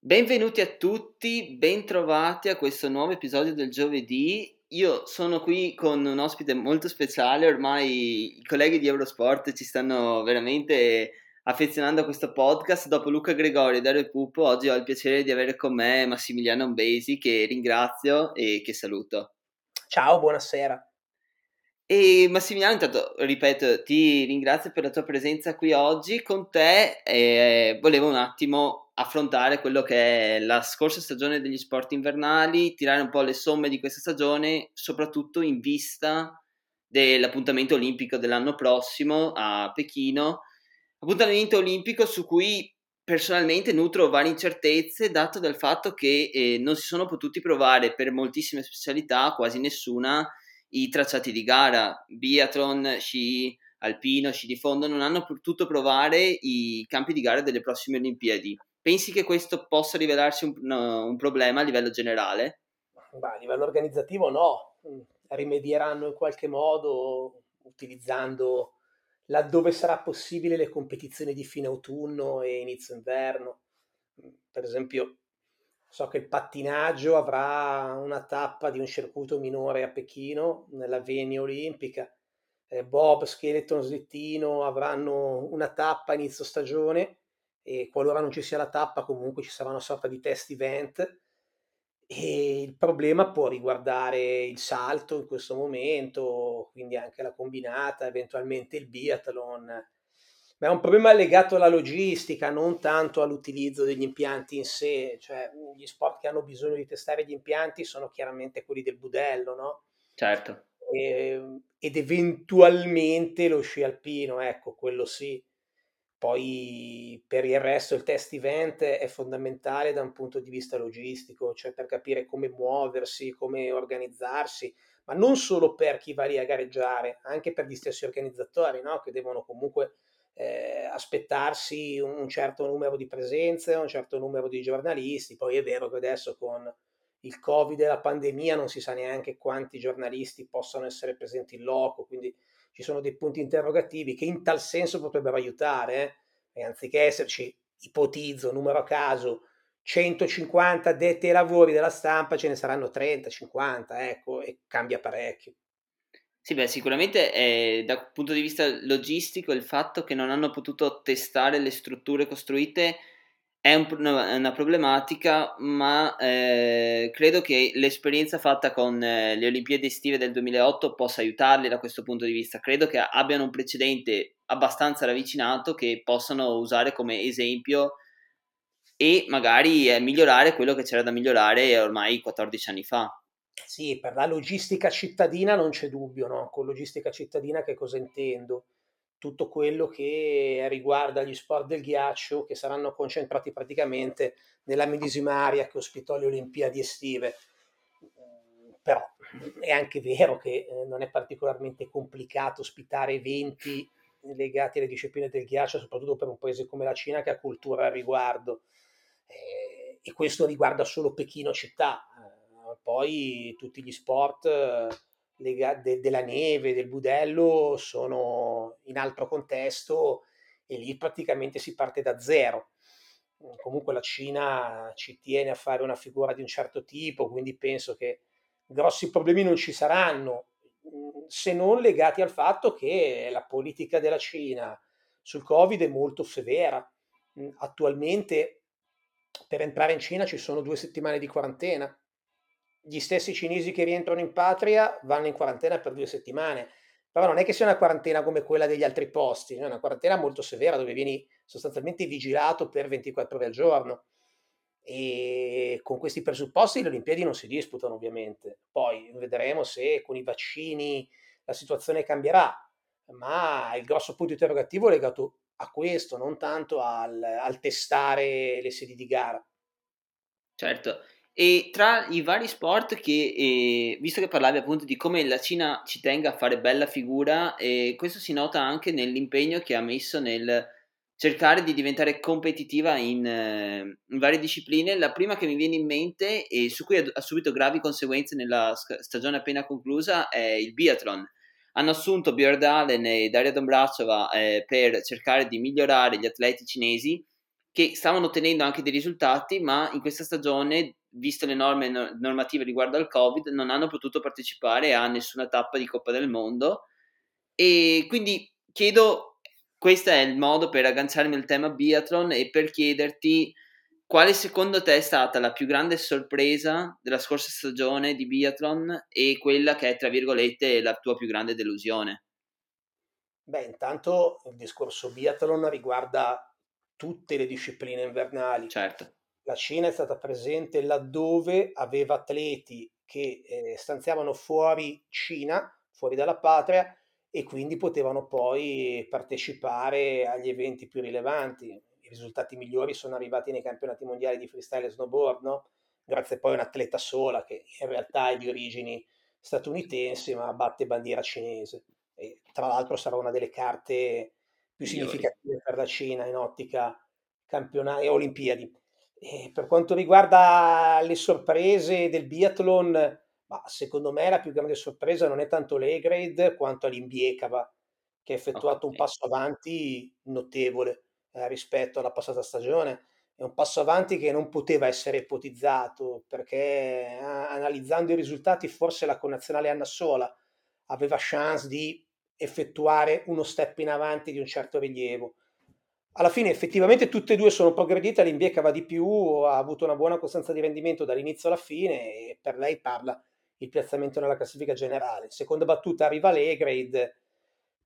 Benvenuti a tutti, bentrovati a questo nuovo episodio del giovedì. Io sono qui con un ospite molto speciale, ormai i colleghi di Eurosport ci stanno veramente affezionando a questo podcast. Dopo Luca Gregori e Dario Pupo, oggi ho il piacere di avere con me Massimiliano Mbesi, che ringrazio e che saluto. Ciao, buonasera. E Massimiliano, intanto, ripeto, ti ringrazio per la tua presenza qui oggi con te. E volevo un attimo affrontare quello che è la scorsa stagione degli sport invernali, tirare un po' le somme di questa stagione, soprattutto in vista dell'appuntamento olimpico dell'anno prossimo a Pechino. Appuntamento olimpico su cui personalmente nutro varie incertezze, dato dal fatto che eh, non si sono potuti provare per moltissime specialità, quasi nessuna, i tracciati di gara. Biathlon, sci alpino, sci di fondo non hanno potuto provare i campi di gara delle prossime Olimpiadi. Pensi che questo possa rivelarsi un, un problema a livello generale? Bah, a livello organizzativo no, mm, rimedieranno in qualche modo utilizzando laddove sarà possibile le competizioni di fine autunno e inizio inverno. Mm, per esempio, so che il pattinaggio avrà una tappa di un circuito minore a Pechino nella venia olimpica. Eh, Bob, Skeleton, Slittino avranno una tappa a inizio stagione e qualora non ci sia la tappa comunque ci sarà una sorta di test event e il problema può riguardare il salto in questo momento, quindi anche la combinata, eventualmente il biathlon, ma è un problema legato alla logistica, non tanto all'utilizzo degli impianti in sé, cioè gli sport che hanno bisogno di testare gli impianti sono chiaramente quelli del budello, no? Certo. E, ehm, ed eventualmente lo sci alpino, ecco, quello sì poi per il resto il test event è fondamentale da un punto di vista logistico, cioè per capire come muoversi, come organizzarsi, ma non solo per chi va lì a gareggiare, anche per gli stessi organizzatori, no? che devono comunque eh, aspettarsi un certo numero di presenze, un certo numero di giornalisti. Poi è vero che adesso con il Covid e la pandemia non si sa neanche quanti giornalisti possano essere presenti in loco, quindi ci sono dei punti interrogativi che in tal senso potrebbero aiutare, eh? anziché esserci, ipotizzo, numero a caso, 150 detti ai lavori della stampa, ce ne saranno 30, 50, ecco, e cambia parecchio. Sì, beh, sicuramente eh, dal punto di vista logistico il fatto che non hanno potuto testare le strutture costruite è un, una problematica, ma eh, credo che l'esperienza fatta con eh, le Olimpiadi estive del 2008 possa aiutarli da questo punto di vista. Credo che abbiano un precedente abbastanza ravvicinato che possano usare come esempio e magari eh, migliorare quello che c'era da migliorare ormai 14 anni fa. Sì, per la logistica cittadina non c'è dubbio, no? Con logistica cittadina che cosa intendo? Tutto quello che riguarda gli sport del ghiaccio che saranno concentrati praticamente nella medesima area che ospitò le Olimpiadi estive. Però è anche vero che eh, non è particolarmente complicato ospitare eventi legati alle discipline del ghiaccio, soprattutto per un paese come la Cina che ha cultura al riguardo. Eh, e questo riguarda solo Pechino città. Eh, poi tutti gli sport de, della neve, del budello sono in altro contesto e lì praticamente si parte da zero. Comunque la Cina ci tiene a fare una figura di un certo tipo, quindi penso che grossi problemi non ci saranno, se non legati al fatto che la politica della Cina sul Covid è molto severa. Attualmente per entrare in Cina ci sono due settimane di quarantena gli stessi cinesi che rientrano in patria vanno in quarantena per due settimane. Però non è che sia una quarantena come quella degli altri posti, è una quarantena molto severa dove vieni sostanzialmente vigilato per 24 ore al giorno. E con questi presupposti le Olimpiadi non si disputano ovviamente. Poi vedremo se con i vaccini la situazione cambierà, ma il grosso punto interrogativo è legato a questo, non tanto al, al testare le sedi di gara. Certo, e tra i vari sport che, eh, visto che parlavi appunto di come la Cina ci tenga a fare bella figura, eh, questo si nota anche nell'impegno che ha messo nel cercare di diventare competitiva in, eh, in, varie discipline. La prima che mi viene in mente e su cui ha, subito gravi conseguenze nella stagione appena conclusa è il biathlon. Hanno assunto Björn Allen e Daria Dombracova eh, per cercare di migliorare gli atleti cinesi che stavano ottenendo anche dei risultati, ma in questa stagione, visto le norme normative riguardo al Covid, non hanno potuto partecipare a nessuna tappa di Coppa del Mondo. E quindi chiedo questo è il modo per agganciarmi al tema biathlon e per chiederti quale secondo te è stata la più grande sorpresa della scorsa stagione di biathlon e quella che è, tra virgolette, la tua più grande delusione? Beh, intanto il discorso biathlon riguarda tutte le discipline invernali. Certo. La Cina è stata presente laddove aveva atleti che eh, stanziavano fuori Cina, fuori dalla patria, e quindi potevano poi partecipare agli eventi più rilevanti. I risultati migliori sono arrivati nei campionati mondiali di freestyle e snowboard, no? grazie poi a un'atleta sola che in realtà è di origini statunitensi ma batte bandiera cinese. E tra l'altro sarà una delle carte più significative per la Cina in ottica campionati e olimpiadi. E per quanto riguarda le sorprese del biathlon, ma secondo me la più grande sorpresa non è tanto l'Egrade quanto l'Imbiekava, che ha effettuato okay. un passo avanti notevole eh, rispetto alla passata stagione. È un passo avanti che non poteva essere ipotizzato perché a- analizzando i risultati forse la connazionale Anna Sola aveva chance di effettuare uno step in avanti di un certo rilievo. Alla fine effettivamente tutte e due sono progredite, l'Imbieka va di più, ha avuto una buona costanza di rendimento dall'inizio alla fine e per lei parla il piazzamento nella classifica generale. Seconda battuta arriva l'Egrade,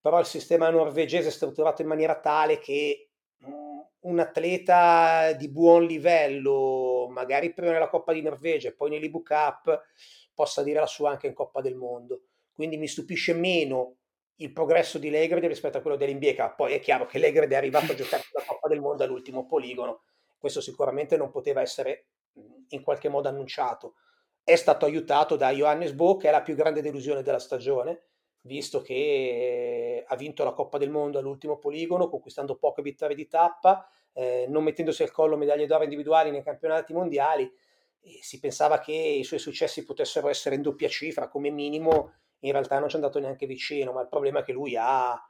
però il sistema norvegese è strutturato in maniera tale che mm, un atleta di buon livello, magari prima nella Coppa di Norvegia e poi nell'Ibu Cup, possa dire la sua anche in Coppa del Mondo. Quindi mi stupisce meno il progresso di Legrede rispetto a quello dell'Imbieca. Poi è chiaro che Legrede è arrivato a giocare la Coppa del Mondo all'ultimo poligono. Questo sicuramente non poteva essere in qualche modo annunciato è stato aiutato da Johannes Bo, che è la più grande delusione della stagione, visto che ha vinto la Coppa del Mondo all'ultimo poligono, conquistando poche vittorie di tappa, eh, non mettendosi al collo medaglie d'oro individuali nei campionati mondiali. E si pensava che i suoi successi potessero essere in doppia cifra come minimo, in realtà non ci è andato neanche vicino, ma il problema è che lui ha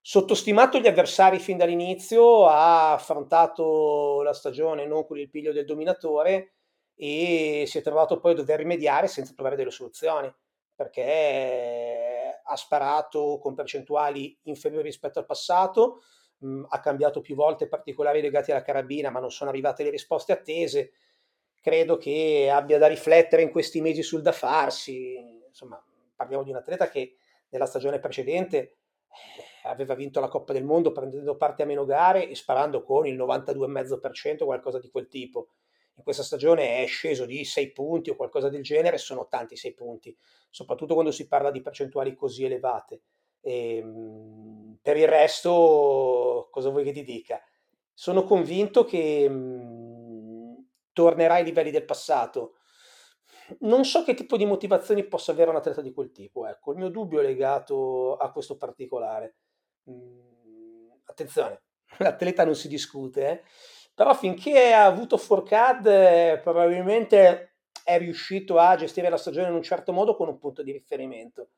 sottostimato gli avversari fin dall'inizio, ha affrontato la stagione non con il piglio del dominatore e si è trovato poi a dover rimediare senza trovare delle soluzioni perché ha sparato con percentuali inferiori rispetto al passato, mh, ha cambiato più volte particolari legati alla carabina, ma non sono arrivate le risposte attese. Credo che abbia da riflettere in questi mesi sul da farsi. Insomma, parliamo di un atleta che nella stagione precedente eh, aveva vinto la Coppa del Mondo prendendo parte a meno gare e sparando con il 92,5%, qualcosa di quel tipo in questa stagione è sceso di 6 punti o qualcosa del genere, sono tanti 6 punti, soprattutto quando si parla di percentuali così elevate. E, ehm, per il resto, cosa vuoi che ti dica? Sono convinto che mh, tornerà ai livelli del passato. Non so che tipo di motivazioni possa avere un atleta di quel tipo. Ecco, il mio dubbio è legato a questo particolare. Mh, attenzione, l'atleta non si discute, eh? però finché ha avuto Fourcade probabilmente è riuscito a gestire la stagione in un certo modo con un punto di riferimento.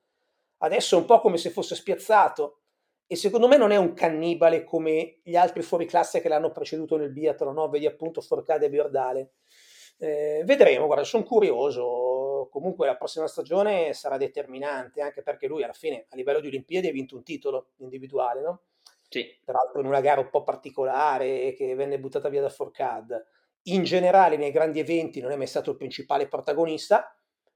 Adesso è un po' come se fosse spiazzato e secondo me non è un cannibale come gli altri fuori classe che l'hanno preceduto nel biathlon, no? vedi appunto Forcade e Biordale. Eh, vedremo, guarda, sono curioso. Comunque la prossima stagione sarà determinante, anche perché lui alla fine a livello di Olimpiadi ha vinto un titolo individuale, no? Sì. Peraltro in una gara un po' particolare che venne buttata via da Forcad. In generale nei grandi eventi non è mai stato il principale protagonista,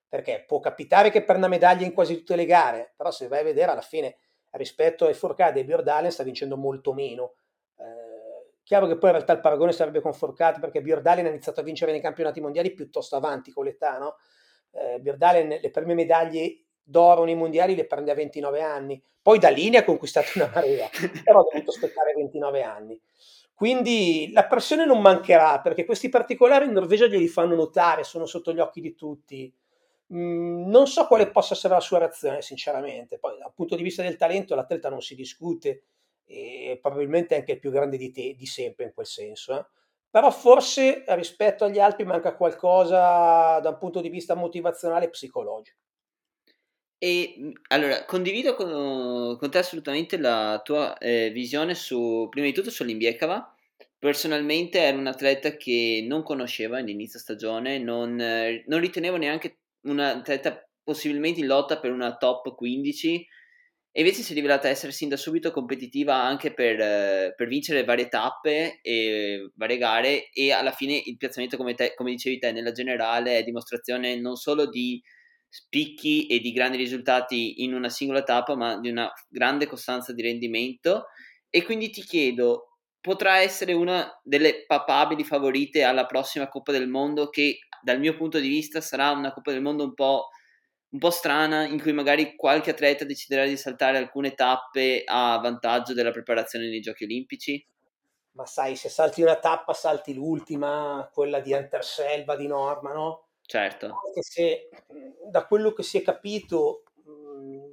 perché può capitare che per una medaglia in quasi tutte le gare, però se vai a vedere alla fine rispetto ai Forcade e Biordalen sta vincendo molto meno. Chiaro che poi in realtà il paragone sarebbe con Forcade perché Biordalen ha iniziato a vincere nei campionati mondiali piuttosto avanti con l'età, no? Eh, Biordalen le prime medaglie d'oro nei mondiali le prende a 29 anni, poi da lì ne ha conquistato una marea, però ha dovuto aspettare 29 anni. Quindi la pressione non mancherà perché questi particolari in Norvegia glieli fanno notare, sono sotto gli occhi di tutti. Mm, non so quale possa essere la sua reazione, sinceramente. Poi, dal punto di vista del talento, l'atleta non si discute. E probabilmente anche il più grande di, te, di sempre in quel senso. Eh. Però forse rispetto agli altri manca qualcosa da un punto di vista motivazionale e psicologico. E mhmm, allora, condivido con, con te assolutamente la tua eh, visione su, prima di tutto sull'Imbiekava. Personalmente era un atleta che non conoscevo all'inizio stagione, non, eh, non ritenevo neanche un atleta possibilmente in lotta per una top 15 e invece si è rivelata essere sin da subito competitiva anche per, eh, per, vincere varie tappe e varie gare e alla fine il piazzamento come, te, come dicevi te nella generale è dimostrazione non solo di spicchi e di grandi risultati in una singola tappa ma di una grande costanza di rendimento. E quindi ti chiedo potrà essere una delle papabili favorite alla prossima Coppa del Mondo che dal mio punto di vista sarà una Coppa del Mondo un po' un po' strana in cui magari qualche atleta deciderà di saltare alcune tappe a vantaggio della preparazione nei giochi olimpici? Ma sai, se salti una tappa, salti l'ultima, quella di Anterselva di norma, no? Certo. Anche se da quello che si è capito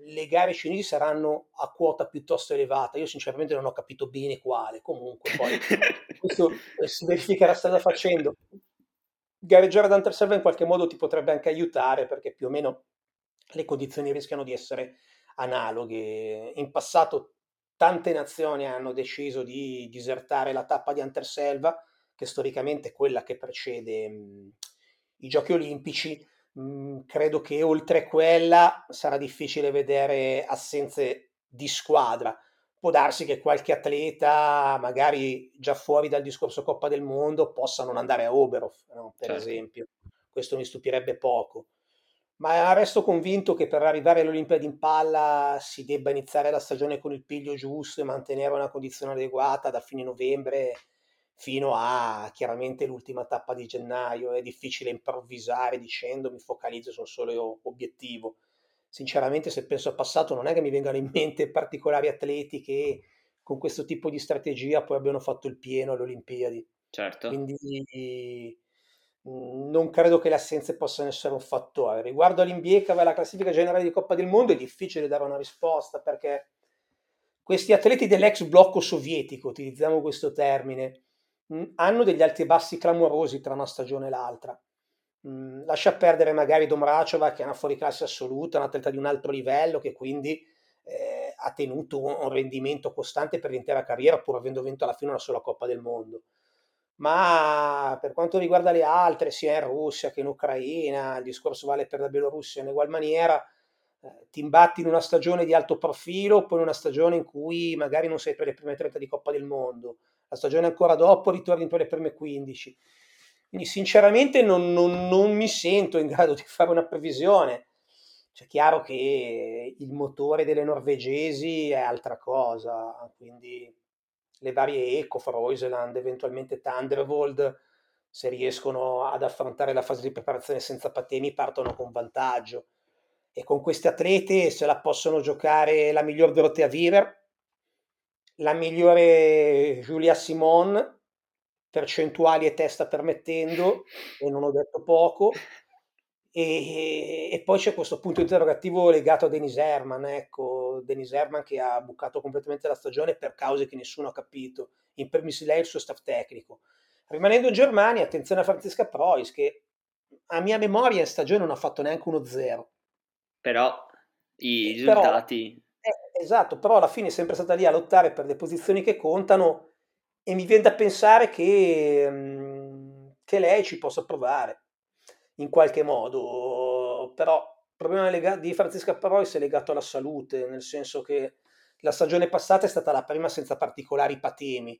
le gare cinesi saranno a quota piuttosto elevata. Io sinceramente non ho capito bene quale, comunque poi questo si verificherà strada facendo. Gareggiare ad Anterselva in qualche modo ti potrebbe anche aiutare perché più o meno le condizioni rischiano di essere analoghe. In passato tante nazioni hanno deciso di disertare la tappa di Anterselva, che storicamente è quella che precede mh, i giochi olimpici. Mh, credo che oltre quella sarà difficile vedere assenze di squadra. Può darsi che qualche atleta, magari già fuori dal discorso Coppa del Mondo, possa non andare a Oberhof, no? per certo. esempio. Questo mi stupirebbe poco ma resto convinto che per arrivare alle Olimpiadi in palla si debba iniziare la stagione con il piglio giusto e mantenere una condizione adeguata da fine novembre fino a chiaramente l'ultima tappa di gennaio. È difficile improvvisare dicendo mi focalizzo sul solo obiettivo. Sinceramente, se penso al passato, non è che mi vengano in mente particolari atleti che con questo tipo di strategia poi abbiano fatto il pieno alle Olimpiadi. Certo. Quindi non credo che le assenze possano essere un fattore. Riguardo all'Imbiekava e alla classifica generale di Coppa del Mondo è difficile dare una risposta perché questi atleti dell'ex blocco sovietico, utilizziamo questo termine, mhmm, hanno degli alti e bassi clamorosi tra una stagione e l'altra. Mhmm, lascia perdere magari Domrachova che è una fuoriclasse assoluta, un atleta di un altro livello che quindi eh, ha tenuto un rendimento costante per l'intera carriera pur avendo vinto alla fine una sola Coppa del Mondo ma per quanto riguarda le altre, sia in Russia che in Ucraina, il discorso vale per la Bielorussia in ugual maniera, eh, ti imbatti in una stagione di alto profilo, poi in una stagione in cui magari non sei per le prime 30 di Coppa del Mondo, la stagione ancora dopo ritorni per le prime 15. Quindi sinceramente non, non, non mi sento in grado di fare una previsione. C'è chiaro che il motore delle norvegesi è altra cosa, quindi le varie Eco, Freuseland, eventualmente Thunderbolt, se riescono ad affrontare la fase di preparazione senza patemi, partono con vantaggio. E con queste atlete se la possono giocare la miglior Dorothea Viver, la migliore Giulia Simon, percentuali e testa permettendo, e non ho detto poco, e, e, poi c'è questo punto interrogativo legato a Denis Herman, ecco, Denis Herman che ha bucato completamente la stagione per cause che nessuno ha capito, in primis lei e il suo staff tecnico. Rimanendo in Germania, attenzione a Francesca Preuss che a mia memoria in stagione non ha fatto neanche uno zero. Però i risultati... Però, eh, esatto, però alla fine è sempre stata lì a lottare per le posizioni che contano e mi viene da pensare che, mm, che lei ci possa provare in qualche modo, però il problema di Francesca Parois è legato alla salute, nel senso che la stagione passata è stata la prima senza particolari patemi,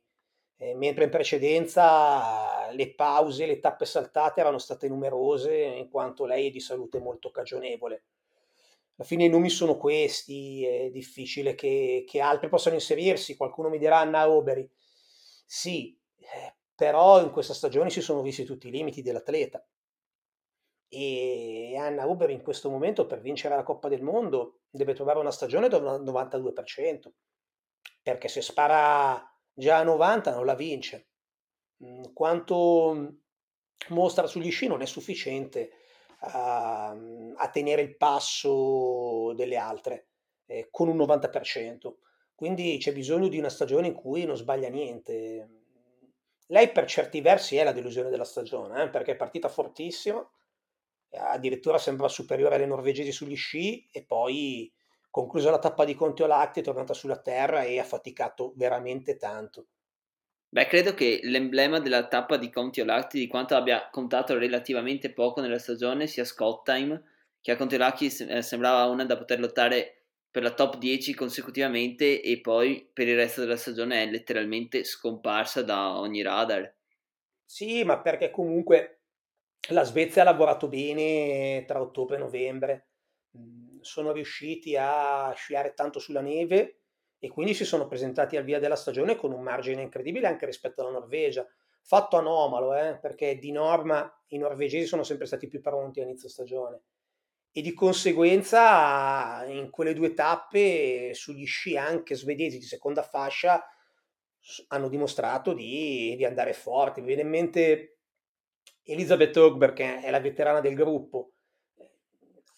eh, mentre in precedenza le pause, le tappe saltate erano state numerose in quanto lei è di salute molto cagionevole. Alla fine i nomi sono questi, è difficile che, che altri possano inserirsi, qualcuno mi dirà Anna Oberi. Sì, eh, però in questa stagione si sono visti tutti i limiti dell'atleta e Anna Uber in questo momento per vincere la Coppa del Mondo deve trovare una stagione del 92%, perché se spara già a 90 non la vince. Mhmm, quanto mostra sugli sci non è sufficiente a, a tenere il passo delle altre eh, con un 90%. quindi c'è bisogno di una stagione in cui non sbaglia niente. Lei per certi versi è la delusione della stagione, eh, perché è partita fortissimo, addirittura sembrava superiore alle norvegesi sugli sci e poi conclusa la tappa di Conte Olatti è tornata sulla terra e ha faticato veramente tanto. Beh, credo che l'emblema della tappa di Conti Olatti, di quanto abbia contato relativamente poco nella stagione, sia Scott Time, che a Conti Olatti eh, sembrava una da poter lottare per la top 10 consecutivamente e poi per il resto della stagione è letteralmente scomparsa da ogni radar. Sì, ma perché comunque la Svezia ha lavorato bene tra ottobre e novembre, mhmm, sono riusciti a sciare tanto sulla neve e quindi si sono presentati al via della stagione con un margine incredibile anche rispetto alla Norvegia. Fatto anomalo, eh, perché di norma i norvegesi sono sempre stati più pronti a inizio stagione e di conseguenza in quelle due tappe sugli sci anche svedesi di seconda fascia hanno dimostrato di, di andare forti. Mi viene in mente Elizabeth Ogberg, che è la veterana del gruppo,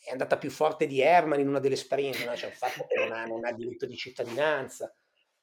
è andata più forte di Herman in una delle sprint, no? cioè il fatto che non ha, non ha diritto di cittadinanza.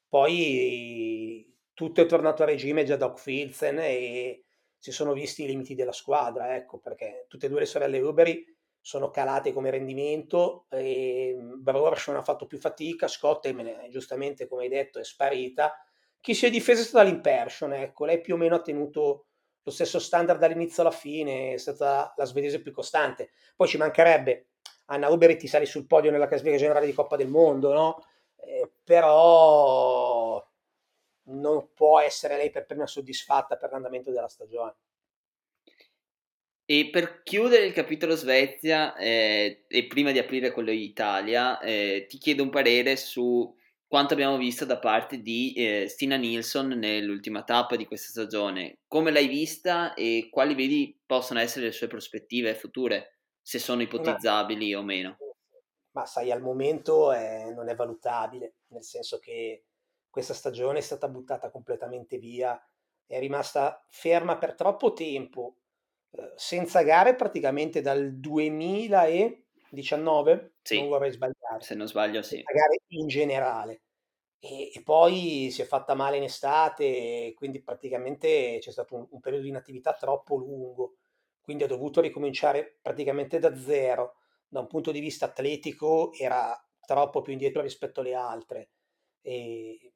Poi tutto è tornato a regime già Doc Filzen e si sono visti i limiti della squadra, ecco, perché tutte e due le sorelle Uberi sono calate come rendimento, e Brorson ha fatto più fatica, Scott giustamente come hai detto è sparita, chi si è difesa è stata l'Impersion, ecco, lei più o meno ha tenuto lo stesso standard dall'inizio alla fine, è stata la svedese più costante. Poi ci mancherebbe Anna Uberi ti sali sul podio nella classifica generale di Coppa del Mondo, no? Eh, però non può essere lei per prima soddisfatta per l'andamento della stagione. E per chiudere il capitolo Svezia eh, e prima di aprire quello Italia, eh, ti chiedo un parere su quanto abbiamo visto da parte di eh, Stina Nilsson nell'ultima tappa di questa stagione. Come l'hai vista e quali vedi possono essere le sue prospettive future, se sono ipotizzabili ma, o meno? Ma sai, al momento è, non è valutabile, nel senso che questa stagione è stata buttata completamente via, è rimasta ferma per troppo tempo eh, senza gare praticamente dal 2019, sì, non vorrei sbagliare. Se non sbaglio, sì. Gare in generale. E, e, poi si è fatta male in estate, quindi praticamente c'è stato un, un periodo di inattività troppo lungo, quindi ha dovuto ricominciare praticamente da zero. Da un punto di vista atletico era troppo più indietro rispetto alle altre. E,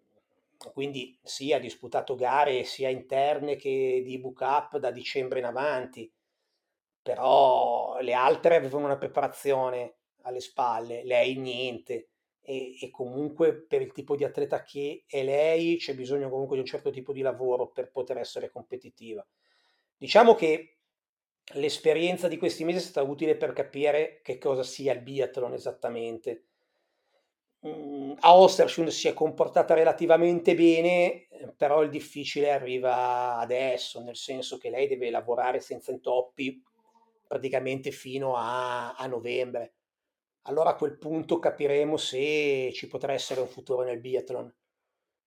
quindi sì, ha disputato gare sia interne che di book up da dicembre in avanti, però le altre avevano una preparazione alle spalle, lei niente. E, e, comunque per il tipo di atleta che è lei c'è bisogno comunque di un certo tipo di lavoro per poter essere competitiva. Diciamo che l'esperienza di questi mesi è stata utile per capire che cosa sia il biathlon esattamente Mhmm, a Ostersund si è comportata relativamente bene, però il difficile arriva adesso, nel senso che lei deve lavorare senza intoppi praticamente fino a, a novembre. Allora a quel punto capiremo se ci potrà essere un futuro nel biathlon.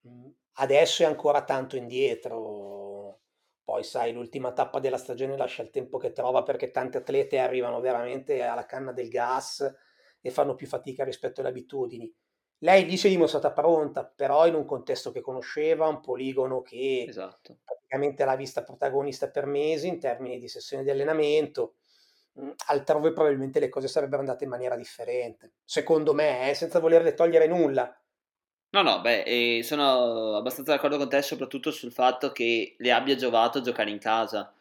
Mhmm, adesso è ancora tanto indietro, poi sai, l'ultima tappa della stagione lascia il tempo che trova perché tante atlete arrivano veramente alla canna del gas e fanno più fatica rispetto alle abitudini lei lì si è dimostrata pronta, però in un contesto che conosceva, un poligono che esatto. praticamente l'ha vista protagonista per mesi in termini di sessioni di allenamento. Mm, altrove probabilmente le cose sarebbero andate in maniera differente, secondo me, eh, senza volerle togliere nulla. No, no, beh, sono abbastanza d'accordo con te soprattutto sul fatto che le abbia giovato giocare in casa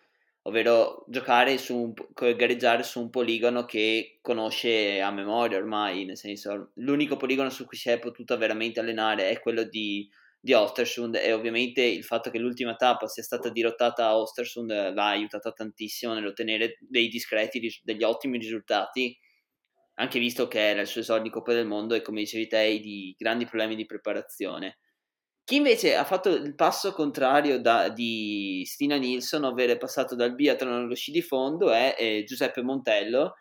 ovvero giocare su un, gareggiare su un poligono che conosce a memoria ormai, nel senso l'unico poligono su cui si è potuta veramente allenare è quello di, di Ostersund e ovviamente il fatto che l'ultima tappa sia stata dirottata a Ostersund l'ha aiutata tantissimo nell'ottenere dei discreti, degli ottimi risultati, anche visto che era il suo esordio in Coppa del Mondo e come dicevi te di grandi problemi di preparazione. Chi invece ha fatto il passo contrario da, di Stina Nilsson, ovvero è passato dal biathlon allo sci di fondo, è, è Giuseppe Montello,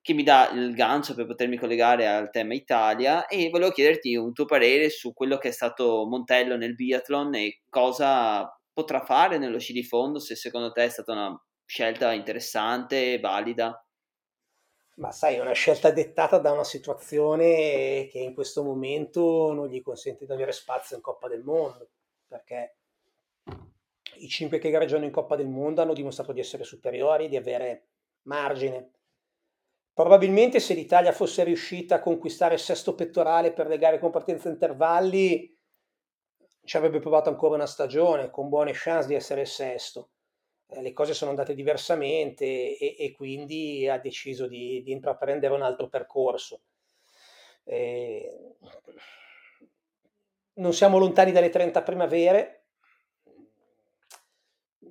che mi dà il gancio per potermi collegare al tema Italia e volevo chiederti un tuo parere su quello che è stato Montello nel biathlon e cosa potrà fare nello sci di fondo, se secondo te è stata una scelta interessante, valida. Ma sai, è una scelta dettata da una situazione che in questo momento non gli consente di avere spazio in Coppa del Mondo, perché i cinque che gareggiano in Coppa del Mondo hanno dimostrato di essere superiori, di avere margine. Probabilmente se l'Italia fosse riuscita a conquistare il sesto pettorale per le gare con partenza intervalli, ci avrebbe provato ancora una stagione con buone chance di essere il sesto. Eh, le cose sono andate diversamente e, e quindi ha deciso di, di, intraprendere un altro percorso. Eh, non siamo lontani dalle 30 primavere,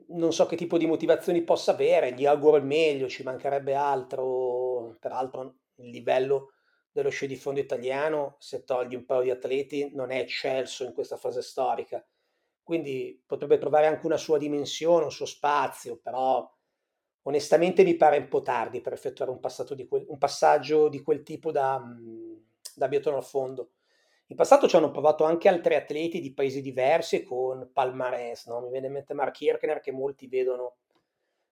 non so che tipo di motivazioni possa avere, gli auguro il meglio, ci mancherebbe altro, peraltro il livello dello sci di fondo italiano, se togli un paio di atleti, non è eccelso in questa fase storica quindi potrebbe trovare anche una sua dimensione, un suo spazio, però onestamente mi pare un po' tardi per effettuare un, di quel, un passaggio di quel tipo da, da biathlon al fondo. In passato ci hanno provato anche altri atleti di paesi diversi con palmarès, no? mi viene in mente Mark Kirchner che molti vedono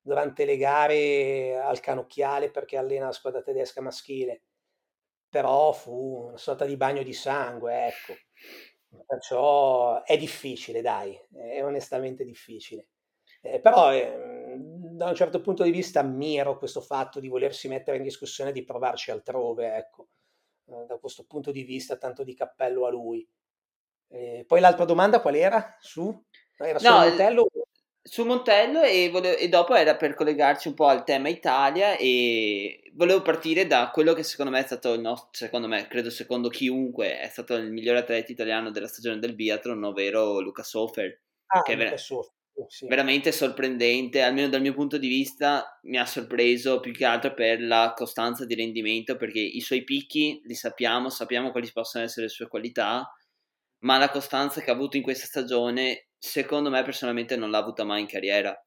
durante le gare al canocchiale perché allena la squadra tedesca maschile, però fu una sorta di bagno di sangue, ecco. Perciò è difficile, dai, è onestamente difficile. Eh, però eh, da un certo punto di vista ammiro questo fatto di volersi mettere in discussione e di provarci altrove, ecco. Eh, da questo punto di vista tanto di cappello a lui. poi l'altra domanda qual era? Su? Era no, Montello? Su Montello e, volevo, e, dopo era per collegarci un po' al tema Italia e volevo partire da quello che secondo me è stato il nostro, secondo me, credo secondo chiunque, è stato il migliore atleta italiano della stagione del biathlon, ovvero Luca Sofer. Ah, che ver- Sofer. Sì. veramente sorprendente, almeno dal mio punto di vista mi ha sorpreso più che altro per la costanza di rendimento perché i suoi picchi li sappiamo, sappiamo quali possono essere le sue qualità, ma la costanza che ha avuto in questa stagione secondo me personalmente non l'ha avuta mai in carriera.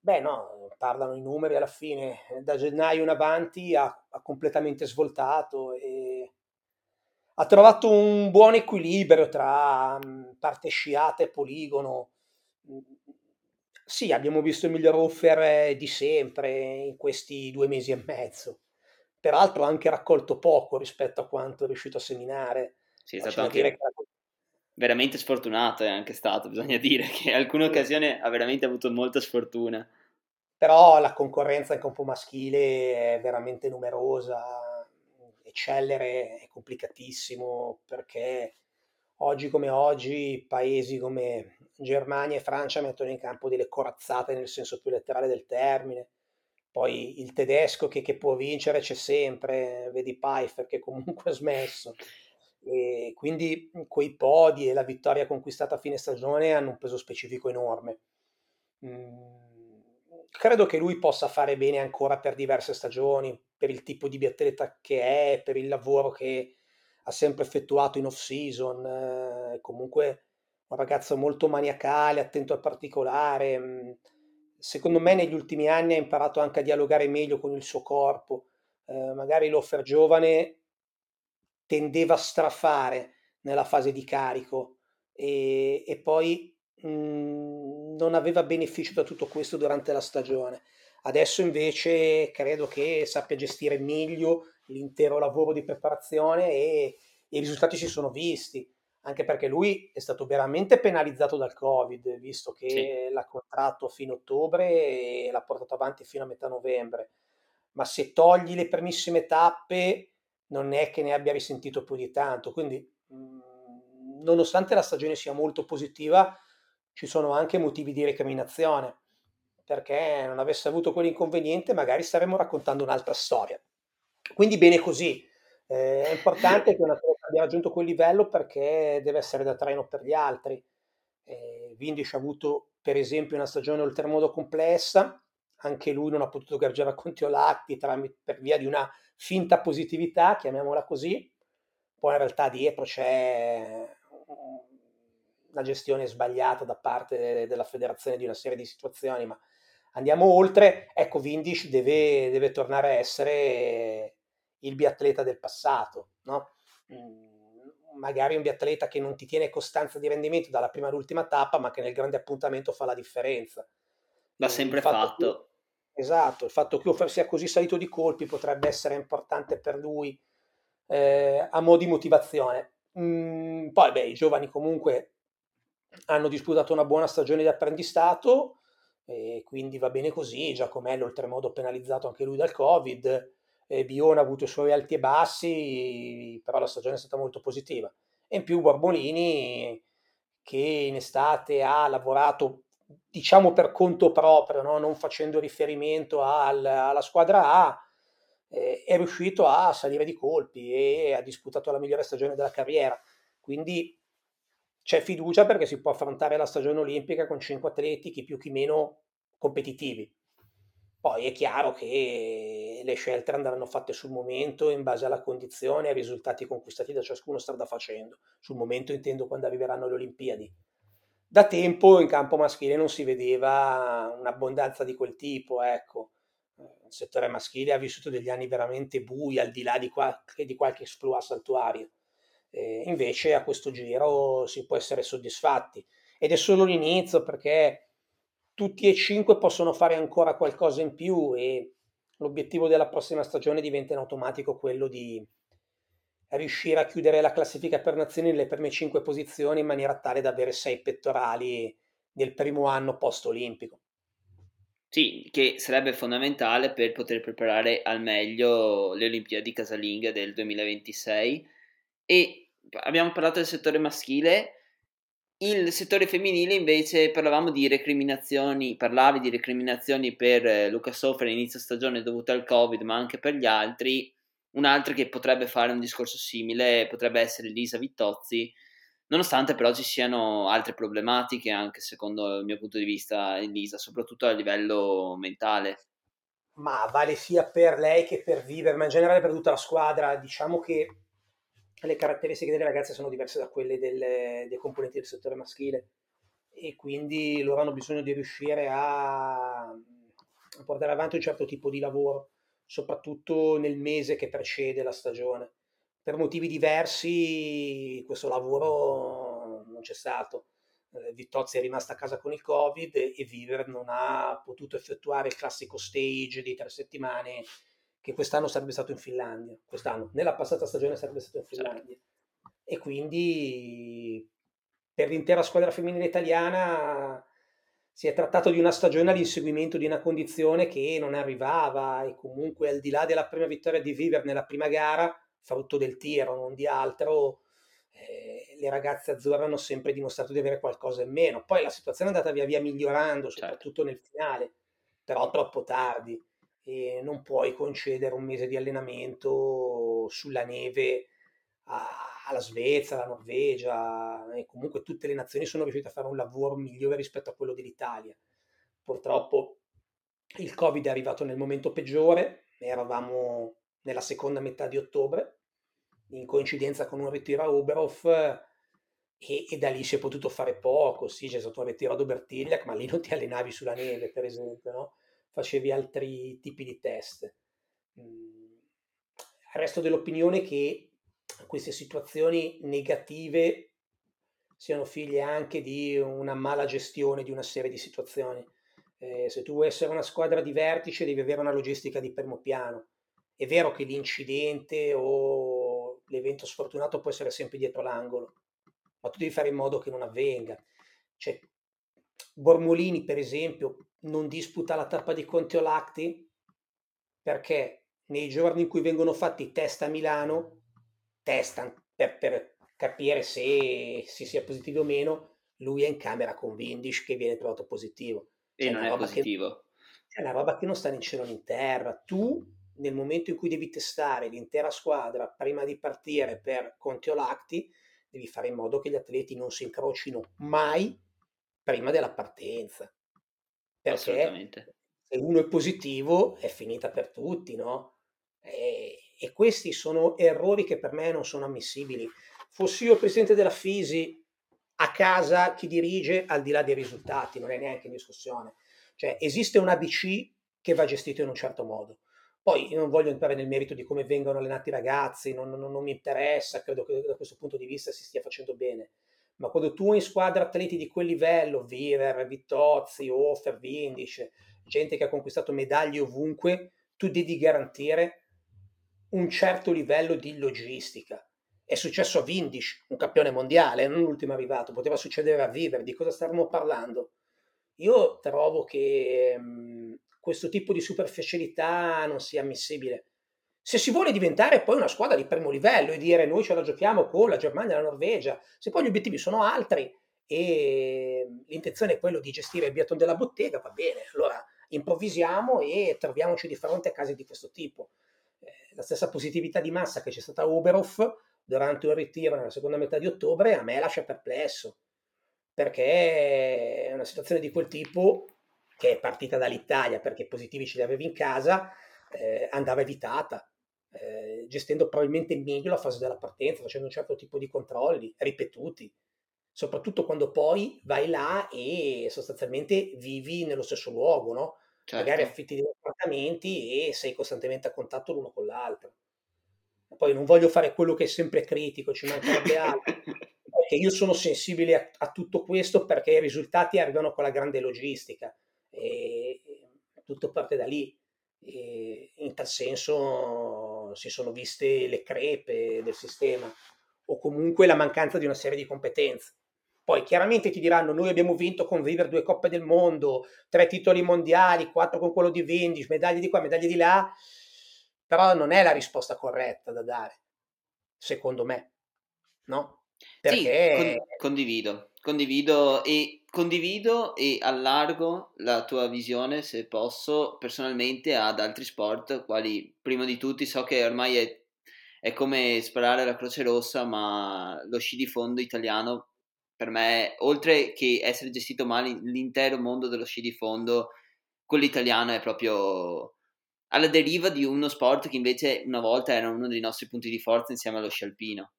Beh no, parlano i numeri alla fine, da gennaio in avanti ha, ha completamente svoltato e ha trovato un buon equilibrio tra parte sciata e poligono. Sì, abbiamo visto il miglior offer di sempre in questi due mesi e mezzo. Peraltro ha anche raccolto poco rispetto a quanto è riuscito a seminare. Sì, è stato anche... Dire che veramente sfortunato è anche stato, bisogna dire che in alcune occasioni ha veramente avuto molta sfortuna. Però la concorrenza in campo maschile è veramente numerosa, eccellere è complicatissimo perché oggi come oggi paesi come Germania e Francia mettono in campo delle corazzate nel senso più letterale del termine. Poi il tedesco che, che può vincere c'è sempre, vedi Pfeiffer che comunque ha smesso. E quindi mhmm, quei podi e la vittoria conquistata a fine stagione hanno un peso specifico enorme. Mm, credo che lui possa fare bene ancora per diverse stagioni, per il tipo di biatleta che è, per il lavoro che ha sempre effettuato in off season, eh, comunque un ragazzo molto maniacale, attento al particolare. Mm, secondo me negli ultimi anni ha imparato anche a dialogare meglio con il suo corpo. Eh, magari l'offer giovane tendeva a strafare nella fase di carico e, e poi mh, mhmm, non aveva beneficio da tutto questo durante la stagione. Adesso invece credo che sappia gestire meglio l'intero lavoro di preparazione e, i risultati si sono visti, anche perché lui è stato veramente penalizzato dal Covid, visto che sì. l'ha contratto fino a ottobre e l'ha portato avanti fino a metà novembre. Ma se togli le primissime tappe, non è che ne abbia risentito più di tanto. Quindi, mhmm, nonostante la stagione sia molto positiva, ci sono anche motivi di recriminazione, perché non avesse avuto quell'inconveniente, magari staremmo raccontando un'altra storia. Quindi bene così. Eh, è importante che una cosa abbia raggiunto quel livello perché deve essere da treno per gli altri. Eh, Vindic ha avuto, per esempio, una stagione oltremodo complessa, anche lui non ha potuto gareggiare a Contiolatti per via di una finta positività, chiamiamola così, poi in realtà dietro c'è una gestione sbagliata da parte della federazione di una serie di situazioni, ma andiamo oltre, ecco Vindish deve, deve tornare a essere il biatleta del passato, no? Mm, magari un biatleta che non ti tiene costanza di rendimento dalla prima all'ultima tappa, ma che nel grande appuntamento fa la differenza. L'ha sempre fatto. Esatto, il fatto che Offer sia così salito di colpi potrebbe essere importante per lui eh, a mo' di motivazione. Mm, poi, beh, i giovani comunque hanno disputato una buona stagione di apprendistato, e quindi va bene così. Giacomello, oltremodo, penalizzato anche lui dal Covid. E Bione ha avuto i suoi alti e bassi, però la stagione è stata molto positiva. E in più Borbolini, che in estate ha lavorato diciamo per conto proprio, no? non facendo riferimento al, alla squadra A, eh, è riuscito a salire di colpi e ha disputato la migliore stagione della carriera. Quindi c'è fiducia perché si può affrontare la stagione olimpica con cinque atleti, chi più chi meno competitivi. Poi è chiaro che le scelte andranno fatte sul momento in base alla condizione e ai risultati conquistati da ciascuno strada facendo. Sul momento intendo quando arriveranno le Olimpiadi da tempo in campo maschile non si vedeva un'abbondanza di quel tipo, ecco. Il settore maschile ha vissuto degli anni veramente bui, al di là di qualche, di qualche exploit saltuario. Eh, invece a questo giro si può essere soddisfatti. Ed è solo l'inizio perché tutti e cinque possono fare ancora qualcosa in più e l'obiettivo della prossima stagione diventa in automatico quello di, riuscire a chiudere la classifica per nazioni nelle prime cinque posizioni in maniera tale da avere sei pettorali nel primo anno post-olimpico. Sì, che sarebbe fondamentale per poter preparare al meglio le Olimpiadi casalinghe del 2026. E abbiamo parlato del settore maschile, il settore femminile invece parlavamo di recriminazioni, parlavi di recriminazioni per eh, Luca Sofra inizio stagione dovute al Covid, ma anche per gli altri Un'altra che potrebbe fare un discorso simile potrebbe essere Lisa Vittozzi, nonostante però ci siano altre problematiche anche secondo il mio punto di vista in Lisa, soprattutto a livello mentale. Ma vale sia per lei che per Viver, ma in generale per tutta la squadra. Diciamo che le caratteristiche delle ragazze sono diverse da quelle delle, dei componenti del settore maschile e quindi loro hanno bisogno di riuscire a, a portare avanti un certo tipo di lavoro soprattutto nel mese che precede la stagione. Per motivi diversi questo lavoro non c'è stato. Eh, Vittozzi è rimasta a casa con il Covid e Viver non ha potuto effettuare il classico stage di tre settimane che quest'anno sarebbe stato in Finlandia. Quest'anno, nella passata stagione sarebbe stato in certo. Finlandia. E quindi per l'intera squadra femminile italiana si è trattato di una stagione all'inseguimento di una condizione che non arrivava e comunque al di là della prima vittoria di Viver nella prima gara, frutto del tiro, non di altro, eh, le ragazze azzurre hanno sempre dimostrato di avere qualcosa in meno. Poi la situazione è andata via via migliorando, certo. soprattutto certo. nel finale, però troppo tardi e non puoi concedere un mese di allenamento sulla neve a alla Svezia, alla Norvegia e comunque tutte le nazioni sono riuscite a fare un lavoro migliore rispetto a quello dell'Italia. Purtroppo il Covid è arrivato nel momento peggiore, eravamo nella seconda metà di ottobre, in coincidenza con un ritiro a Oberhof e, e, da lì si è potuto fare poco, sì c'è stato un ritiro ad Obertigliac, ma lì non ti allenavi sulla neve per esempio, no? facevi altri tipi di test. Mm. Resto dell'opinione che queste situazioni negative siano figlie anche di una mala gestione di una serie di situazioni. Eh, se tu vuoi essere una squadra di vertice devi avere una logistica di primo piano. È vero che l'incidente o l'evento sfortunato può essere sempre dietro l'angolo, ma tu devi fare in modo che non avvenga. Cioè, Bormolini, per esempio, non disputa la tappa di Conte Olacti perché nei giorni in cui vengono fatti i test a Milano testa per, per capire se, se, sia positivo o meno, lui è in camera con Vindish che viene trovato positivo. E non è positivo. Che, è una roba che non sta né in cielo né in terra. Tu, nel momento in cui devi testare l'intera squadra prima di partire per Conti o Lacti, devi fare in modo che gli atleti non si incrocino mai prima della partenza. Perché se uno è positivo è finita per tutti, no? E, e questi sono errori che per me non sono ammissibili. Fossi io il presidente della Fisi, a casa chi dirige al di là dei risultati, non è neanche in discussione. Cioè esiste un ABC che va gestito in un certo modo. Poi io non voglio entrare nel merito di come vengono allenati i ragazzi, non, non, non mi interessa, credo che da questo punto di vista si stia facendo bene. ma quando tu hai in squadra atleti di quel livello, Viver, Vittozzi, Offer, Vindice, gente che ha conquistato medaglie ovunque, tu devi garantire un certo livello di logistica. È successo a Vindish, un campione mondiale, non l'ultimo arrivato, poteva succedere a Viver, di cosa stavamo parlando? Io trovo che mh, questo tipo di superficialità non sia ammissibile. Se si vuole diventare poi una squadra di primo livello e dire noi ce la giochiamo con la Germania e la Norvegia, se poi gli obiettivi sono altri e l'intenzione è quello di gestire il biathlon della bottega, va bene, allora improvvisiamo e troviamoci di fronte a casi di questo tipo. La stessa positività di massa che c'è stata a Uberhof durante un ritiro nella seconda metà di ottobre a me lascia perplesso, perché è una situazione di quel tipo che è partita dall'Italia, perché positivi ce li avevi in casa, eh, andava evitata eh, gestendo probabilmente meglio la fase della partenza, facendo un certo tipo di controlli ripetuti, soprattutto quando poi vai là e sostanzialmente vivi nello stesso luogo, no? Certo. Magari affitti degli appartamenti e sei costantemente a contatto l'uno con l'altro. Poi non voglio fare quello che è sempre critico, ci mancherebbe altro. perché io sono sensibile a, a, tutto questo perché i risultati arrivano con la grande logistica e, tutto parte da lì. E in tal senso si sono viste le crepe del sistema o comunque la mancanza di una serie di competenze. Poi chiaramente ti diranno noi abbiamo vinto con Viver due coppe del mondo, tre titoli mondiali, quattro con quello di Vindic, medaglie di qua, medaglie di là, però non è la risposta corretta da dare, secondo me, no? Perché... Sì, con- condivido, condivido e condivido e allargo la tua visione, se posso, personalmente ad altri sport, quali prima di tutti so che ormai è, è come sparare la Croce Rossa, ma lo sci di fondo italiano per me, oltre che essere gestito male l'intero mondo dello sci di fondo, quello italiano è proprio alla deriva di uno sport che invece una volta era uno dei nostri punti di forza insieme allo sci alpino.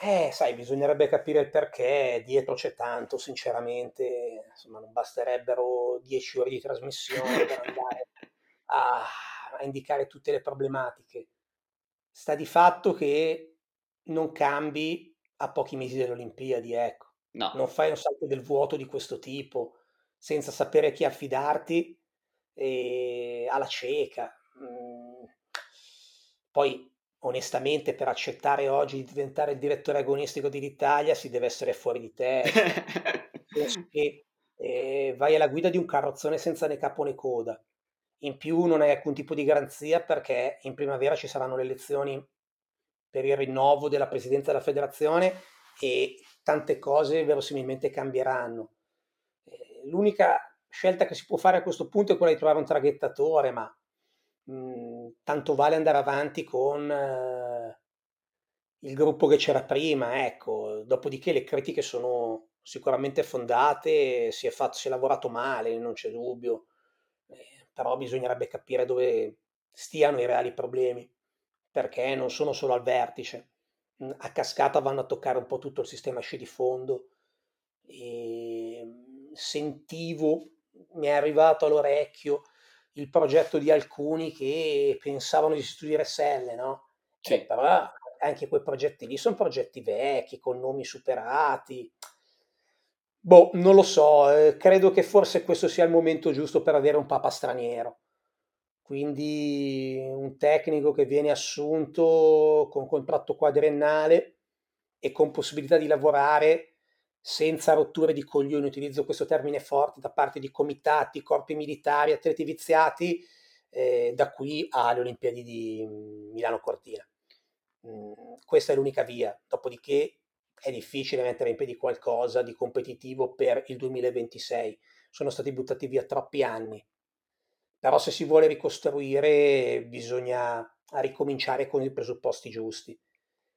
Eh, sai, bisognerebbe capire il perché, dietro c'è tanto, sinceramente, insomma, non basterebbero dieci ore di trasmissione per andare a, a indicare tutte le problematiche. Sta di fatto che non cambi a pochi mesi delle Olimpiadi, ecco. No. Non fai un salto del vuoto di questo tipo, senza sapere a chi affidarti, e alla cieca. Mm. Poi onestamente per accettare oggi di diventare il direttore agonistico dell'Italia si deve essere fuori di te. che eh, vai alla guida di un carrozzone senza né capo né coda. In più non hai alcun tipo di garanzia perché in primavera ci saranno le elezioni per il rinnovo della presidenza della federazione e tante cose verosimilmente cambieranno. Eh, l'unica scelta che si può fare a questo punto è quella di trovare un traghettatore, ma Mhmm, tanto vale andare avanti con eh, il gruppo che c'era prima, ecco. Dopodiché le critiche sono sicuramente fondate, si è, fatto, si è lavorato male, non c'è dubbio, eh, però bisognerebbe capire dove stiano i reali problemi, perché non sono solo al vertice. Mhmm, a cascata vanno a toccare un po' tutto il sistema sci di fondo. E ehm, sentivo, mi è arrivato all'orecchio il progetto di alcuni che pensavano di istituire selle, no? Sì. Eh, però anche quei progetti lì sono progetti vecchi, con nomi superati. Boh, non lo so, eh, credo che forse questo sia il momento giusto per avere un papa straniero. Quindi un tecnico che viene assunto con contratto quadriennale e con possibilità di lavorare senza rotture di coglioni, utilizzo questo termine forte, da parte di comitati, corpi militari, atleti viziati, eh, da qui alle Olimpiadi di mm, Milano Cortina. Mm, questa è l'unica via, dopodiché è difficile mettere in piedi qualcosa di competitivo per il 2026. Sono stati buttati via troppi anni. Però se si vuole ricostruire bisogna ricominciare con i presupposti giusti.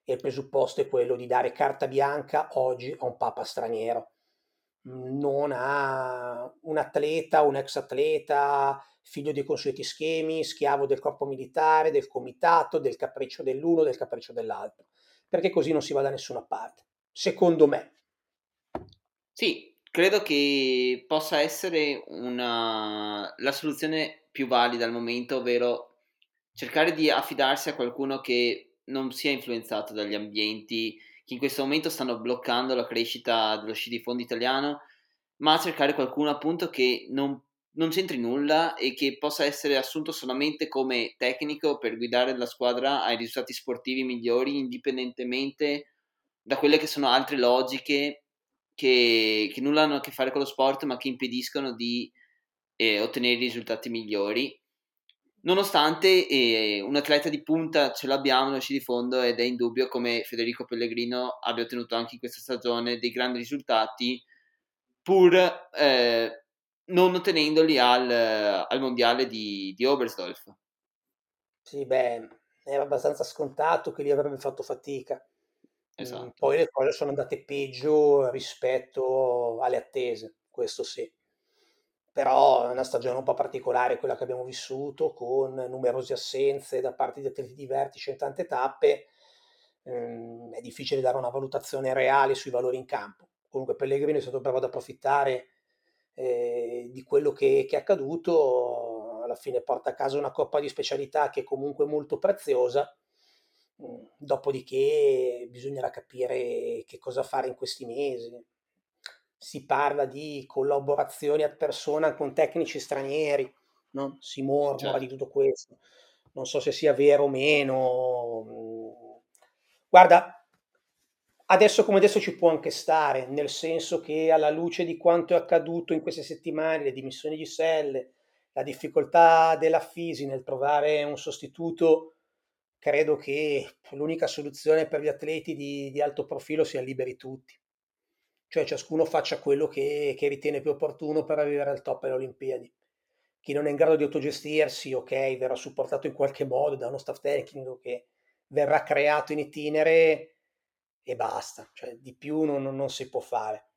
E il presupposto è quello di dare carta bianca oggi a un papa straniero, non a un atleta, un ex atleta, figlio dei consueti schemi, schiavo del corpo militare, del comitato, del capriccio dell'uno, del capriccio dell'altro, perché così non si va da nessuna parte, secondo me. Sì, credo che possa essere una... la soluzione più valida al momento, ovvero cercare di affidarsi a qualcuno che non sia influenzato dagli ambienti che in questo momento stanno bloccando la crescita dello sci di fondo italiano, ma cercare qualcuno appunto che non, non c'entri nulla e che possa essere assunto solamente come tecnico per guidare la squadra ai risultati sportivi migliori, indipendentemente da quelle che sono altre logiche che, che nulla hanno a che fare con lo sport, ma che impediscono di eh, ottenere risultati migliori. Nonostante eh, un atleta di punta ce l'abbiamo nello sci di fondo ed è indubbio come Federico Pellegrino abbia ottenuto anche in questa stagione dei grandi risultati, pur eh, non ottenendoli al, al mondiale di, di Oberstdorf. Sì, beh, era abbastanza scontato che lì avrebbe fatto fatica. Esatto. Poi le cose sono andate peggio rispetto alle attese, questo sì. Però è una stagione un po' particolare quella che abbiamo vissuto, con numerose assenze da parte di atleti di vertice in tante tappe. Ehm, è difficile dare una valutazione reale sui valori in campo. Comunque Pellegrini è stato bravo ad approfittare eh, di quello che, che è accaduto, alla fine porta a casa una coppa di specialità che è comunque molto preziosa Dopodiché bisognerà capire che cosa fare in questi mesi. Si parla di collaborazioni ad persona con tecnici stranieri, no? si mormora certo. di tutto questo. Non so se sia vero o meno. Guarda, adesso come adesso ci può anche stare, nel senso che alla luce di quanto è accaduto in queste settimane, le dimissioni di Selle, la difficoltà della Fisi nel trovare un sostituto credo che l'unica soluzione per gli atleti di, di alto profilo sia liberi tutti. Cioè ciascuno faccia quello che, che ritiene più opportuno per arrivare al top alle Olimpiadi. Chi non è in grado di autogestirsi, ok, verrà supportato in qualche modo da uno staff tecnico che verrà creato in itinere e basta, cioè di più non, non si può fare.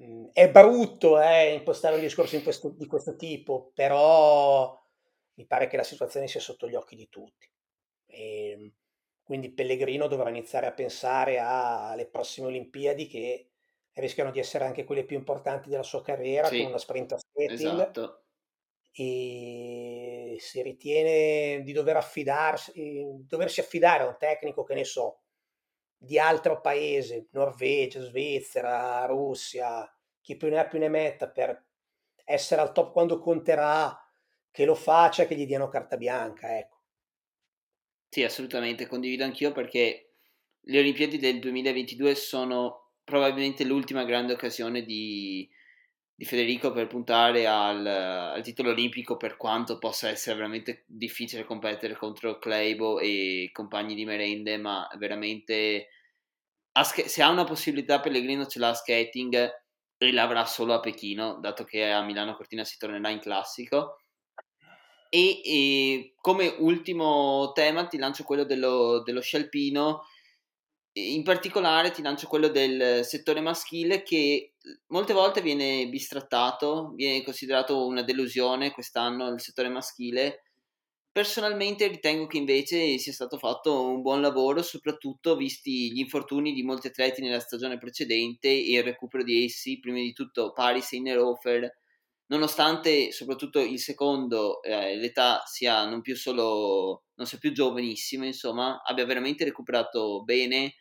Mm, è brutto eh, impostare un discorso questo, di questo tipo, però mi pare che la situazione sia sotto gli occhi di tutti. E ehm, quindi Pellegrino dovrà iniziare a pensare alle prossime Olimpiadi che rischiano di essere anche quelle più importanti della sua carriera sì, con una sprint skating. Esatto. E si ritiene di dover affidarsi, doversi affidare a un tecnico che ne so, di altro paese, Norvegia, Svizzera, Russia, chi più ne ha più ne metta per essere al top quando conterà, che lo faccia, che gli diano carta bianca, ecco. Sì, assolutamente, condivido anch'io perché le Olimpiadi del 2022 sono probabilmente l'ultima grande occasione di, di Federico per puntare al, al, titolo olimpico per quanto possa essere veramente difficile competere contro Claybo e compagni di merende, ma veramente se ha una possibilità Pellegrino ce l'ha a skating e l'avrà solo a Pechino, dato che a Milano Cortina si tornerà in classico e, e, come ultimo tema ti lancio quello dello, dello scialpino, in particolare ti lancio quello del settore maschile che molte volte viene bistrattato, viene considerato una delusione quest'anno il settore maschile. Personalmente ritengo che invece sia stato fatto un buon lavoro, soprattutto visti gli infortuni di molti atleti nella stagione precedente e il recupero di essi, prima di tutto Paris e Innerhofer, nonostante soprattutto il secondo eh, l'età sia non più solo non sia più giovanissimo insomma abbia veramente recuperato bene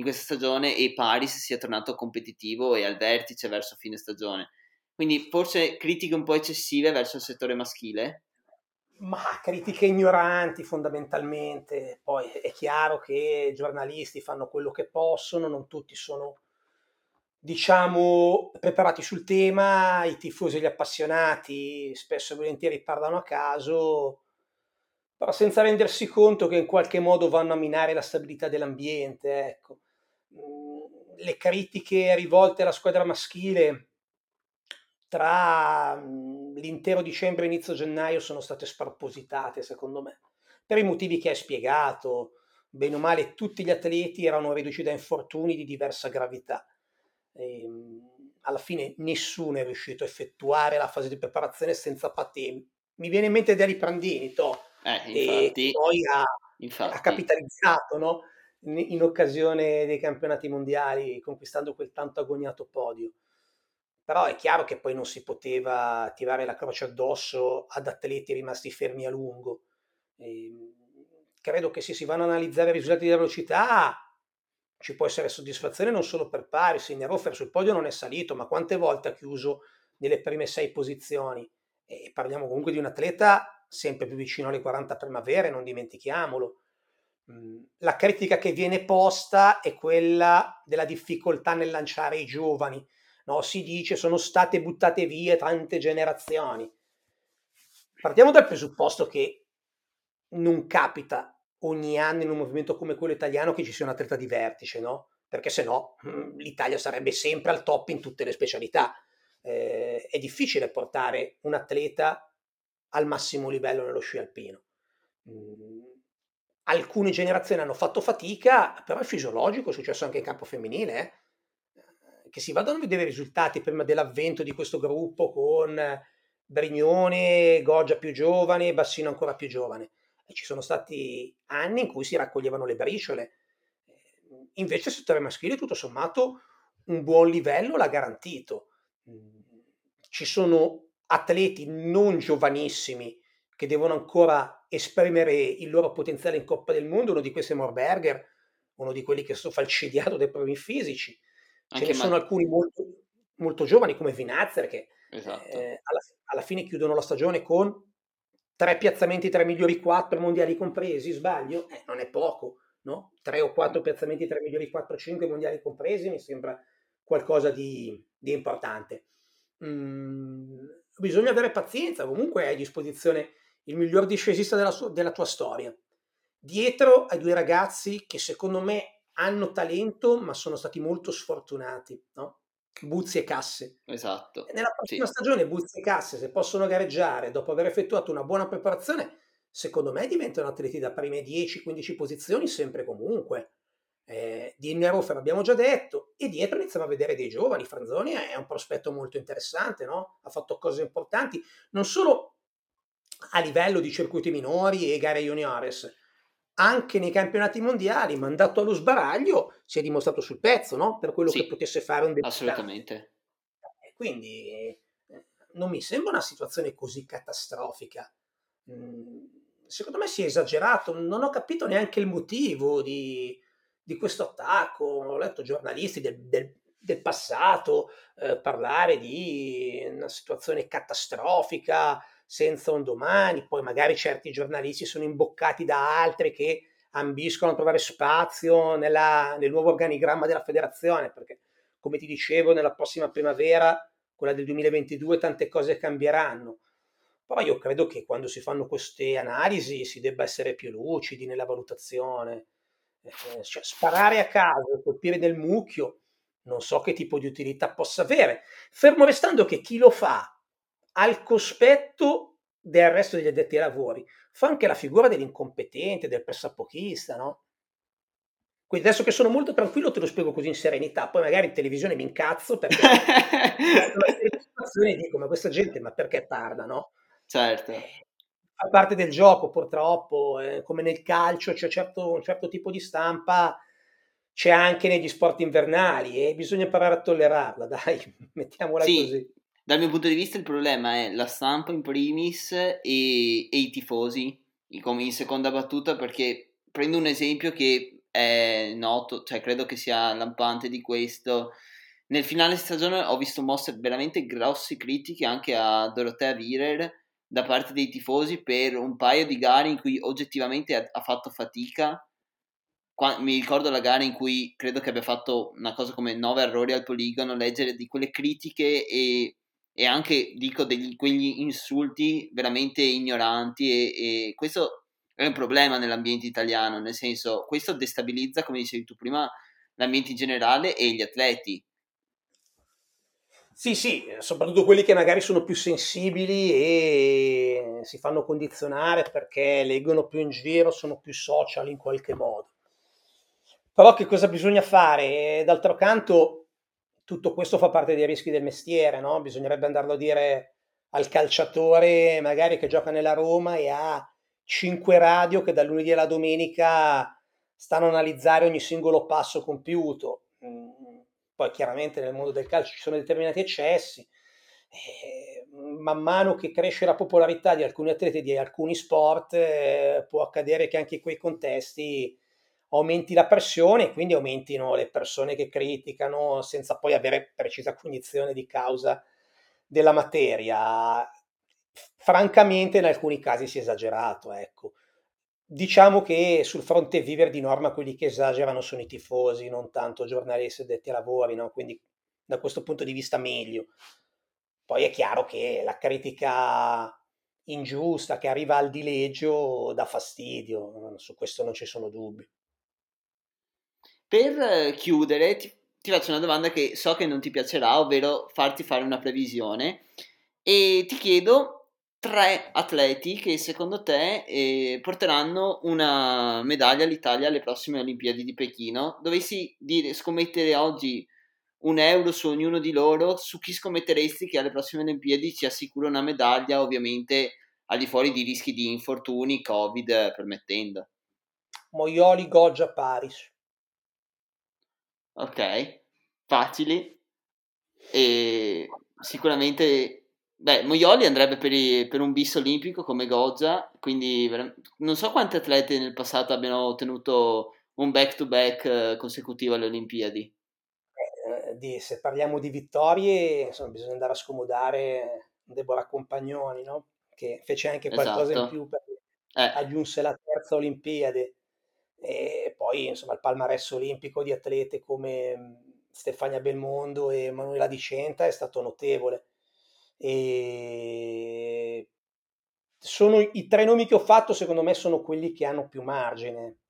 in questa stagione e Paris sia tornato competitivo e al vertice verso fine stagione. Quindi forse critiche un po' eccessive verso il settore maschile? Ma critiche ignoranti fondamentalmente. Poi è chiaro che i giornalisti fanno quello che possono non tutti sono diciamo, preparati sul tema, i tifosi e gli appassionati spesso e volentieri parlano a caso, però senza rendersi conto che in qualche modo vanno a minare la stabilità dell'ambiente. Ecco. Mm, le critiche rivolte alla squadra maschile tra mm, l'intero dicembre e inizio gennaio sono state spropositate, secondo me, per i motivi che hai spiegato. Bene o male, tutti gli atleti erano riduciti da infortuni di diversa gravità ehm, alla fine nessuno è riuscito a effettuare la fase di preparazione senza patemi. Mi viene in mente Dali Prandini, to, eh, infatti, e poi ha, ha capitalizzato no? in, in, occasione dei campionati mondiali, conquistando quel tanto agognato podio. Però è chiaro che poi non si poteva tirare la croce addosso ad atleti rimasti fermi a lungo. E, ehm, credo che se si vanno a analizzare i risultati di velocità, ci può essere soddisfazione non solo per Paris, il Nerofer sul podio non è salito, ma quante volte ha chiuso nelle prime sei posizioni? E parliamo comunque di un atleta sempre più vicino alle 40 primavere, non dimentichiamolo. Mm, la critica che viene posta è quella della difficoltà nel lanciare i giovani. No, si dice sono state buttate via tante generazioni. Partiamo dal presupposto che non capita ogni anno in un movimento come quello italiano che ci sia un atleta di vertice, no? Perché se no mm, l'Italia sarebbe sempre al top in tutte le specialità. Eh, è difficile portare un atleta al massimo livello nello sci alpino. Mm, alcune generazioni hanno fatto fatica, però è fisiologico, è successo anche in campo femminile, eh? che si vadano a vedere i risultati prima dell'avvento di questo gruppo con Brignone, Goggia più giovane, Bassino ancora più giovane ci sono stati anni in cui si raccoglievano le briciole. Invece il settore maschile, tutto sommato, un buon livello l'ha garantito. Ci sono atleti non giovanissimi che devono ancora esprimere il loro potenziale in Coppa del Mondo, uno di questi è Morberger, uno di quelli che sono falcidiato dai problemi fisici. Ce ne sono alcuni molto, molto, giovani come Vinazzer che esatto. eh, alla, alla, fine chiudono la stagione con tre piazzamenti tra i migliori quattro mondiali compresi, sbaglio? Eh, non è poco, no? Tre o quattro piazzamenti tra i migliori 4-5 mondiali compresi mi sembra qualcosa di, di importante. Mm, bisogna avere pazienza, comunque hai a disposizione il miglior discesista della, sua, della tua storia. Dietro ai due ragazzi che secondo me hanno talento ma sono stati molto sfortunati, no? Buzzi e Casse. Esatto. E nella prossima sì. stagione Buzzi e Casse, se possono gareggiare dopo aver effettuato una buona preparazione, secondo me diventano atleti da prime 10-15 posizioni sempre comunque. Eh, di Innerofer abbiamo già detto, e dietro iniziamo a vedere dei giovani. Franzoni è un prospetto molto interessante, no? ha fatto cose importanti, non solo a livello di circuiti minori e gare juniores, anche nei campionati mondiali, mandato allo sbaraglio, si è dimostrato sul pezzo, no? Per quello sì, che potesse fare un debuttante. Assolutamente. Quindi eh, non mi sembra una situazione così catastrofica. Mm, secondo me si è esagerato, non ho capito neanche il motivo di, di questo attacco. Ho letto giornalisti del, del, del passato eh, parlare di una situazione catastrofica senza un domani, poi magari certi giornalisti sono imboccati da altri che ambiscono a trovare spazio nella, nel nuovo organigramma della federazione, perché come ti dicevo nella prossima primavera, quella del 2022, tante cose cambieranno. Però io credo che quando si fanno queste analisi si debba essere più lucidi nella valutazione. Eh, cioè, sparare a caso, colpire del mucchio, non so che tipo di utilità possa avere, fermo restando che chi lo fa al cospetto del resto degli addetti ai lavori. Fa anche la figura dell'incompetente, del pressapochista, no? Quindi adesso che sono molto tranquillo te lo spiego così in serenità, poi magari in televisione mi incazzo perché dico ma questa gente ma perché tarda, no? Certo. Fa parte del gioco purtroppo, eh, come nel calcio c'è certo, un certo tipo di stampa, c'è anche negli sport invernali e bisogna imparare a tollerarla, dai, mettiamola sì, così. Dal mio punto di vista il problema è la stampa in primis e, e i tifosi, come in seconda battuta, perché prendo un esempio che è noto, cioè credo che sia lampante di questo. Nel finale stagione ho visto mosse veramente grosse critiche anche a Dorotea Virer da parte dei tifosi per un paio di gare in cui oggettivamente ha, ha fatto fatica. Mi ricordo la gara in cui credo che abbia fatto una cosa come 9 errori al poligono, leggere di quelle critiche e e anche dico degli, quegli insulti veramente ignoranti e, e, questo è un problema nell'ambiente italiano, nel senso questo destabilizza, come dicevi tu prima, l'ambiente in generale e gli atleti. Sì, sì, soprattutto quelli che magari sono più sensibili e si fanno condizionare perché leggono più in giro, sono più social in qualche modo. Però che cosa bisogna fare? D'altro canto tutto questo fa parte dei rischi del mestiere, no? Bisognerebbe andarlo a dire al calciatore magari che gioca nella Roma e ha cinque radio che dal lunedì alla domenica stanno a analizzare ogni singolo passo compiuto. Mm, poi chiaramente nel mondo del calcio ci sono determinati eccessi. E man mano che cresce la popolarità di alcuni atleti di alcuni sport, eh, può accadere che anche in quei contesti aumenti la pressione e quindi aumentino le persone che criticano senza poi avere precisa cognizione di causa della materia. Francamente in alcuni casi si è esagerato, ecco. Diciamo che sul fronte vivere di norma quelli che esagerano sono i tifosi, non tanto giornalisti detti ai lavori, no? quindi da questo punto di vista meglio. Poi è chiaro che la critica ingiusta che arriva al dileggio dà fastidio, su questo non ci sono dubbi. Per chiudere, ti, ti, faccio una domanda che so che non ti piacerà, ovvero farti fare una previsione e ti chiedo tre atleti che secondo te eh, porteranno una medaglia all'Italia alle prossime Olimpiadi di Pechino. Dovessi dire, scommettere oggi un euro su ognuno di loro, su chi scommetteresti che alle prossime Olimpiadi ci assicura una medaglia, ovviamente al di fuori di rischi di infortuni, Covid permettendo. Moioli, Goggia, Paris. Ok, facili. E sicuramente, beh, Moioli andrebbe per, i, per un bis olimpico come Goggia, quindi non so quante atlete nel passato abbiano ottenuto un back-to-back consecutivo alle Olimpiadi di, se parliamo di vittorie, insomma, bisogna andare a scomodare Deborah Compagnoni, no? che fece anche qualcosa esatto. in più perché eh. aggiunse la terza Olimpiade e poi insomma il palmarès olimpico di atlete come Stefania Belmondo e Manuela Di Centa è stato notevole e sono i tre nomi che ho fatto secondo me sono quelli che hanno più margine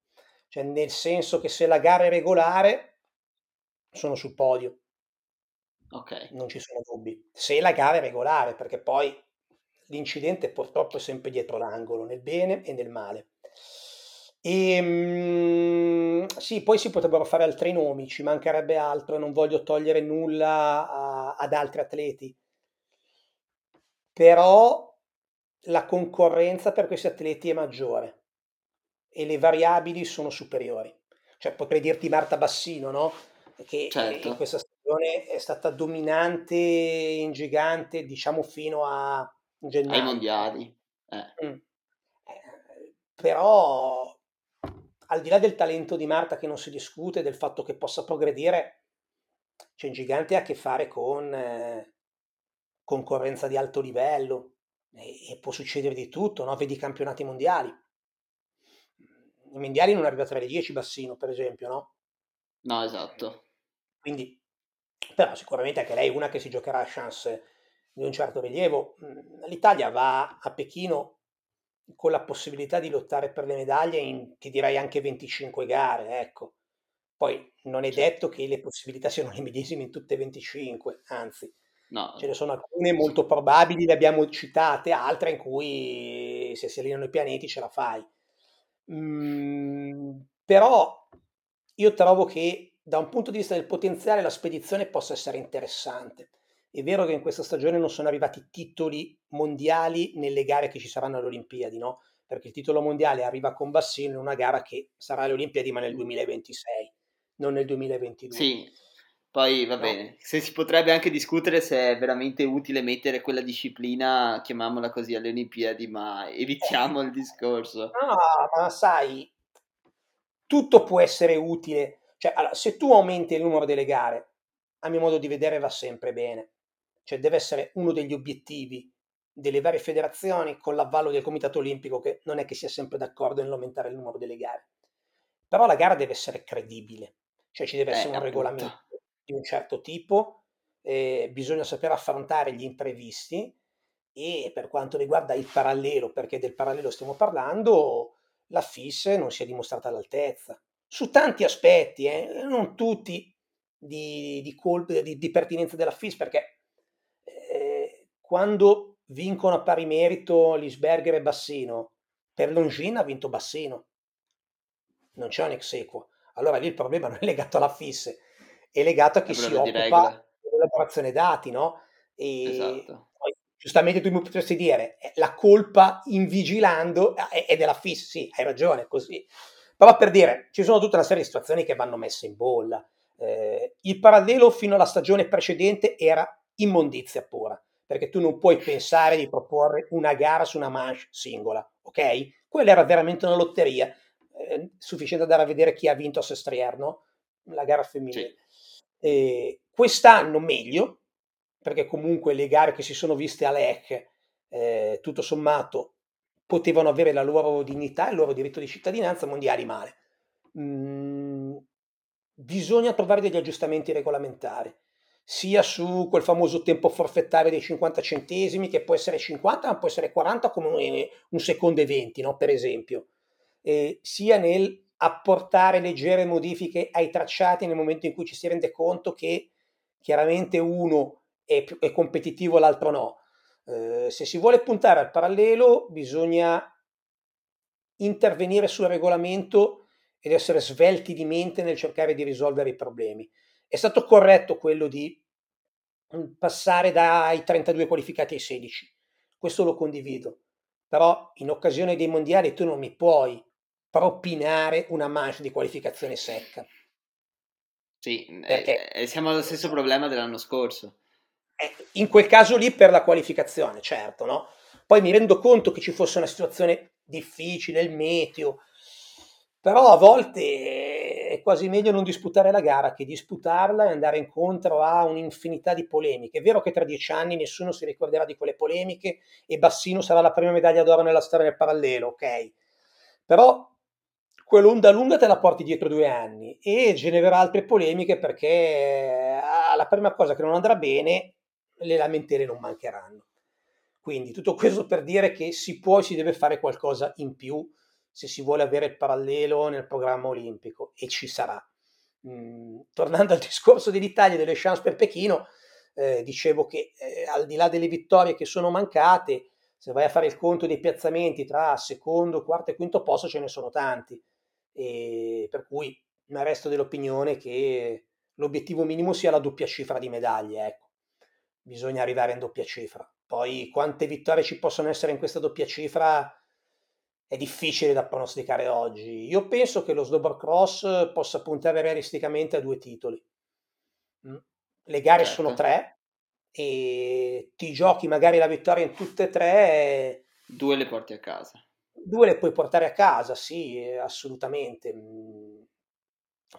cioè nel senso che se la gara è regolare sono sul podio. Ok. Non ci sono dubbi. Se la gara è regolare, perché poi l'incidente purtroppo è sempre dietro l'angolo, nel bene e nel male. E, ehm, sì, poi si potrebbero fare altri nomi, ci mancherebbe altro, non voglio togliere nulla a, ad altri atleti. Però la concorrenza per questi atleti è maggiore e le variabili sono superiori. Cioè, potrei dirti Marta Bassino, no? che certo. in questa stagione è stata dominante in gigante, diciamo fino a gennaio. Ai mondiali. Eh. Mm. Eh, però al di là del talento di Marta che non si discute, del fatto che possa progredire, c'è un gigante a che fare con eh, concorrenza di alto livello e, e, può succedere di tutto, no? vedi i campionati mondiali. I mondiali non arriva tra le 10 Bassino, per esempio, no? No, esatto. Quindi, però sicuramente anche lei è una che si giocherà a chance di un certo rilievo. L'Italia va a Pechino con la possibilità di lottare per le medaglie in, ti direi, anche 25 gare, ecco. Poi non è detto che le possibilità siano le medesime in tutte e 25, anzi, no. ce ne sono alcune molto probabili, le abbiamo citate, altre in cui se si allineano i pianeti ce la fai. Mm, però io trovo che da un punto di vista del potenziale la spedizione possa essere interessante. È vero che in questa stagione non sono arrivati titoli mondiali nelle gare che ci saranno alle Olimpiadi, no? Perché il titolo mondiale arriva con Bassino in una gara che sarà alle Olimpiadi ma nel 2026, non nel 2022. Sì, poi va no. bene. Se si potrebbe anche discutere se è veramente utile mettere quella disciplina, chiamiamola così, alle Olimpiadi, ma evitiamo il discorso. No, ma sai, tutto può essere utile cioè, allora, se tu aumenti il numero delle gare, a mio modo di vedere va sempre bene. Cioè, deve essere uno degli obiettivi delle varie federazioni con l'avvallo del Comitato Olimpico, che non è che sia sempre d'accordo nell'aumentare il numero delle gare. Però la gara deve essere credibile, cioè ci deve eh, essere un appunto. regolamento di un certo tipo, eh, bisogna saper affrontare gli imprevisti e per quanto riguarda il parallelo, perché del parallelo stiamo parlando, la FIS non si è dimostrata all'altezza su tanti aspetti, eh, non tutti di, di, colpe, di, di, pertinenza della FIS, perché quando vincono a pari merito Lisberger e Bassino, per Longin ha vinto Bassino, non c'è un ex equo. Allora lì il problema non è legato alla FIS, è legato a chi si occupa dell'elaborazione dati, no? E esatto. poi, giustamente tu mi potresti dire, eh, la colpa in vigilando è, della FIS, sì, hai ragione, così però per dire, ci sono tutta una serie di situazioni che vanno messe in bolla. Eh, il parallelo fino alla stagione precedente era immondizia pura, perché tu non puoi pensare di proporre una gara su una manche singola, ok? Quella era veramente una lotteria. eh, sufficiente andare a vedere chi ha vinto a Sestriere, no? la gara femminile. Sì. quest'anno meglio, perché comunque le gare che si sono viste a Lech, eh, tutto sommato, potevano avere la loro dignità e il loro diritto di cittadinanza, mondiali male. Mm, bisogna trovare degli aggiustamenti regolamentari, sia su quel famoso tempo forfettario dei 50 centesimi, che può essere 50, ma può essere 40 come un secondo e 20, no? per esempio, eh, sia nel apportare leggere modifiche ai tracciati nel momento in cui ci si rende conto che chiaramente uno è, è competitivo, l'altro no. Eh, se si vuole puntare al parallelo, bisogna intervenire sul regolamento ed essere svelti di mente nel cercare di risolvere i problemi. È stato corretto quello di mm, passare dai 32 qualificati ai 16, questo lo condivido, però in occasione dei mondiali tu non mi puoi propinare una manche di qualificazione secca. Sì, Perché, eh, siamo allo stesso problema dell'anno scorso. Eh, in quel caso lì per la qualificazione, certo, no? Poi mi rendo conto che ci fosse una situazione difficile, il meteo, però a volte è quasi meglio non disputare la gara che disputarla e andare incontro a un'infinità di polemiche. È vero che tra dieci anni nessuno si ricorderà di quelle polemiche e Bassino sarà la prima medaglia d'oro nella storia del parallelo, ok? Però quell'onda lunga te la porti dietro due anni e genererà altre polemiche perché la prima cosa che non andrà bene le lamentele non mancheranno. Quindi tutto questo per dire che si può e si deve fare qualcosa in più se si vuole avere il parallelo nel programma olimpico e ci sarà. Mm, tornando al discorso dell'Italia e delle chance per Pechino, eh, dicevo che eh, al di là delle vittorie che sono mancate, se vai a fare il conto dei piazzamenti tra secondo, quarto e quinto posto ce ne sono tanti, e per cui mi resto dell'opinione che l'obiettivo minimo sia la doppia cifra di medaglie, ecco bisogna arrivare in doppia cifra. Poi quante vittorie ci possono essere in questa doppia cifra è difficile da pronosticare oggi. Io penso che lo snowboard cross possa puntare realisticamente a due titoli. Mm. Le gare certo. sono tre e ti giochi magari la vittoria in tutte e tre. Due le porti a casa. Due le puoi portare a casa, sì, assolutamente. Mm.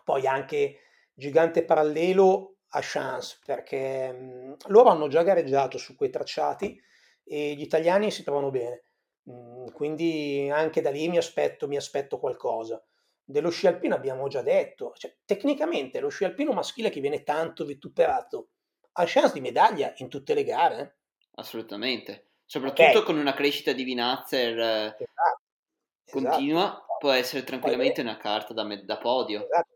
Poi anche gigante parallelo a chance perché mh, loro hanno già gareggiato su quei tracciati e gli italiani si trovano bene. Mh, quindi anche da lì mi aspetto, mi aspetto qualcosa. Dello sci alpino abbiamo già detto, cioè, tecnicamente lo sci alpino maschile che viene tanto vituperato ha chance di medaglia in tutte le gare. Eh? Assolutamente, soprattutto okay. con una crescita di Vinazzer eh, esatto. continua, esatto. può essere tranquillamente una carta da, da podio. Esatto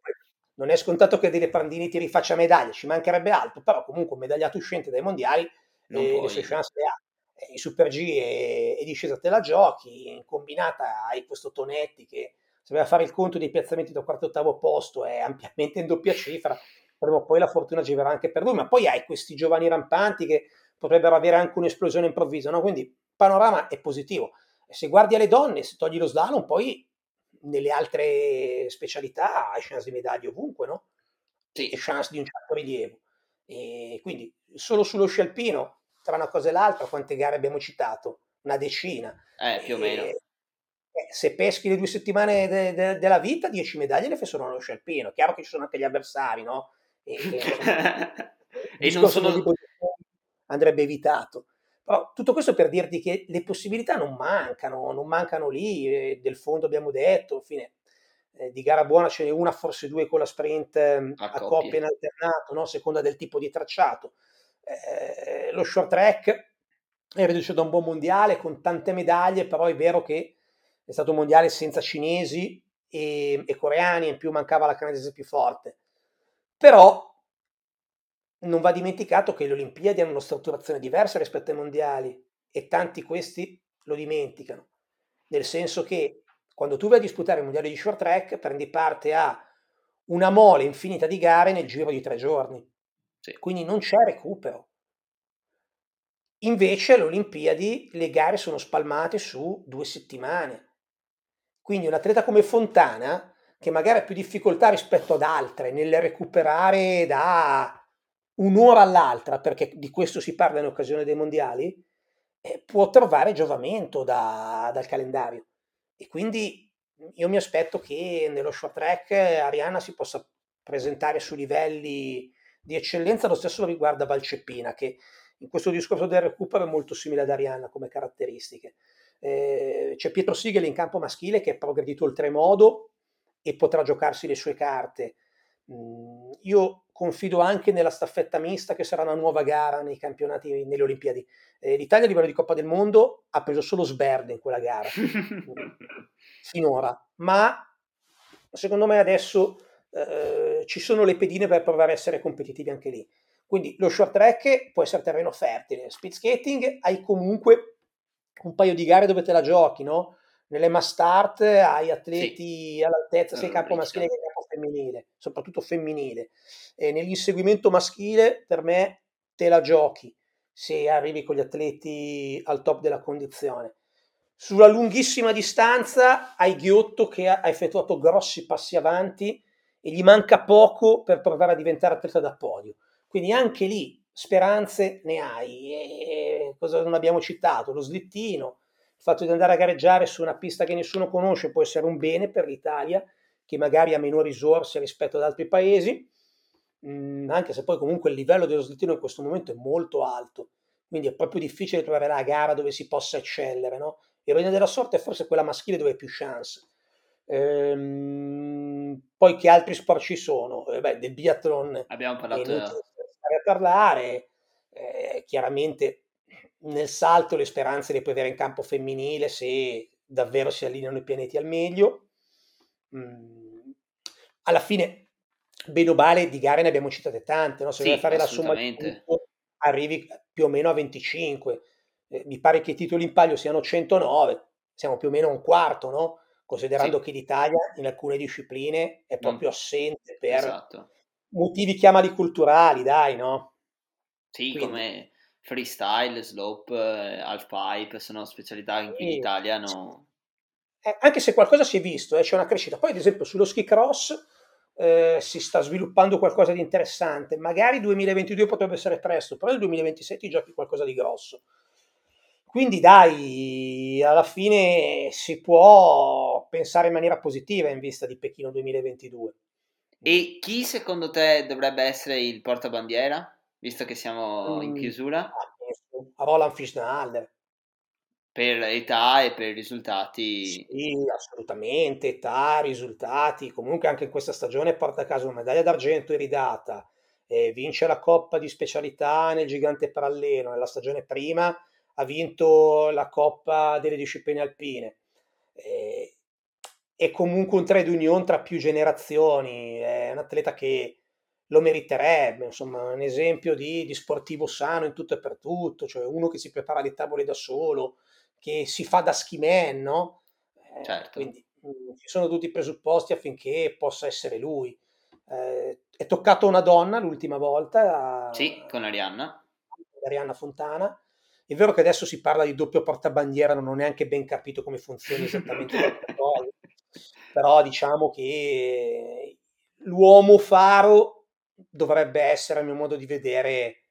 non è scontato che Dele Prandini ti rifaccia medaglia, ci mancherebbe altro, però comunque un medagliato uscente dai mondiali non e le sue chance le ha. In Super G e, e discesa te la giochi, in combinata hai questo Tonetti che se vai a fare il conto dei piazzamenti da quarto e ottavo posto è ampiamente in doppia cifra, prima o poi la fortuna girerà anche per lui, ma poi hai questi giovani rampanti che potrebbero avere anche un'esplosione improvvisa, no? quindi il panorama è positivo. E se guardi alle donne, se togli lo slalom, poi nelle altre specialità hai chance di medaglie ovunque, no? Sì. E chance di un certo rilievo. E quindi solo sullo sci alpino, tra una cosa e l'altra, quante gare abbiamo citato? Una decina. Eh, più o meno. E, eh, se peschi le due settimane de, de, della vita, 10 medaglie le fai solo allo sci alpino. Chiaro che ci sono anche gli avversari, no? E, e non sono... andrebbe evitato. Però tutto questo per dirti che le possibilità non mancano, non mancano lì, eh, del fondo abbiamo detto, fine, eh, di gara buona ce n'è una, forse due con la sprint eh, a, a coppia in alternato, no? a seconda del tipo di tracciato. Eh, lo short track è reduce da un buon mondiale con tante medaglie, però è vero che è stato un mondiale senza cinesi e, e coreani, in più mancava la canadese più forte. Però non va dimenticato che le Olimpiadi hanno una strutturazione diversa rispetto ai mondiali e tanti questi lo dimenticano, nel senso che quando tu vai a disputare il mondiale di short track prendi parte a una mole infinita di gare nel giro di tre giorni, sì. quindi non c'è recupero. Invece alle Olimpiadi le gare sono spalmate su due settimane. Quindi un atleta come Fontana, che magari ha più difficoltà rispetto ad altre nel recuperare da un'ora all'altra, perché di questo si parla in occasione dei mondiali, eh, può trovare giovamento da, dal calendario. E quindi io mi aspetto che nello short track Arianna si possa presentare su livelli di eccellenza, lo stesso riguarda Valceppina, che in questo discorso del recupero è molto simile ad Arianna come caratteristiche. Eh, c'è Pietro Sigel in campo maschile che è progredito oltremodo e potrà giocarsi le sue carte. Mm, io confido anche nella staffetta mista che sarà una nuova gara nei campionati, nelle Olimpiadi. Eh, L'Italia a livello di Coppa del Mondo ha preso solo sberde in quella gara finora, ma secondo me adesso eh, ci sono le pedine per provare a essere competitivi anche lì. Quindi lo short track può essere terreno fertile, speed skating hai comunque un paio di gare dove te la giochi, no? Nelle mass start hai atleti sì. all'altezza sia campo maschile che campo femminile, soprattutto femminile. E nell'inseguimento maschile per me te la giochi se arrivi con gli atleti al top della condizione. Sulla lunghissima distanza hai Ghiotto che ha effettuato grossi passi avanti e gli manca poco per provare a diventare atleta da podio. Quindi anche lì speranze ne hai. E cosa non abbiamo citato? Lo slittino, il fatto di andare a gareggiare su una pista che nessuno conosce può essere un bene per l'Italia, che magari ha meno risorse rispetto ad altri paesi, mm, anche se poi comunque il livello dello slittino in questo momento è molto alto. Quindi è proprio difficile trovare la gara dove si possa eccellere. No? Ironia della sorte è forse quella maschile dove hai più chance. Ehm, poi che altri sport ci sono? Eh, beh, del biathlon abbiamo parlato a parlare. Eh, chiaramente nel salto le speranze le puoi avere in campo femminile se davvero si allineano i pianeti al meglio. Mm. Alla fine, bene o male, di gare ne abbiamo citate tante, no? se sì, fare la somma di tutto, arrivi più o meno a 25. Eh, mi pare che i titoli in palio siano 109, siamo più o meno a un quarto, no? Considerando sì. che l'Italia in alcune discipline è proprio non... assente per esatto motivi chiamali culturali, dai, no? Sì, Quindi. come freestyle, slope, eh, half pipe, sono specialità in cui in Italia no... Eh, anche se qualcosa si è visto, eh, c'è una crescita. Poi, ad esempio, sullo ski cross eh, si sta sviluppando qualcosa di interessante. Magari 2022 potrebbe essere presto, però nel 2027 giochi qualcosa di grosso. Quindi dai, alla fine si può pensare in maniera positiva in vista di Pechino 2022. E chi secondo te dovrebbe essere il portabandiera, visto che siamo in mm, chiusura? A Roland Fischnaller. Per età e per risultati? Sì, assolutamente, età, risultati. Comunque anche in questa stagione porta a casa una medaglia d'argento iridata, eh, vince la Coppa di specialità nel gigante parallelo. Nella stagione prima ha vinto la Coppa delle discipline alpine. Eh, è comunque un trade union tra più generazioni, è un atleta che lo meriterebbe, insomma, un esempio di, di, sportivo sano in tutto e per tutto, cioè uno che si prepara le tavole da solo, che si fa da ski man, no? Eh, certo. Quindi mh, mm, ci sono tutti i presupposti affinché possa essere lui. Eh, è toccato una donna l'ultima volta. Sì, con Arianna. Arianna Fontana. È vero che adesso si parla di doppio portabandiera, non ho neanche ben capito come funziona esattamente però diciamo che l'uomo faro dovrebbe essere, a mio modo di vedere,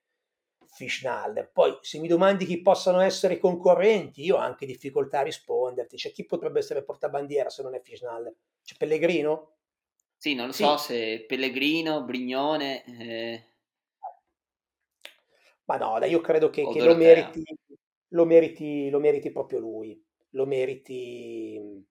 Fishnalder. Poi, se mi domandi chi possano essere i concorrenti, io ho anche difficoltà a risponderti. Cioè, chi potrebbe essere portabandiera se non è Fishnalder? C'è Pellegrino? Sì, non lo sì. so se Pellegrino, Brignone... Eh... Ma no, dai, io credo che, che lo, meriti, lo, meriti, lo meriti proprio lui. Lo meriti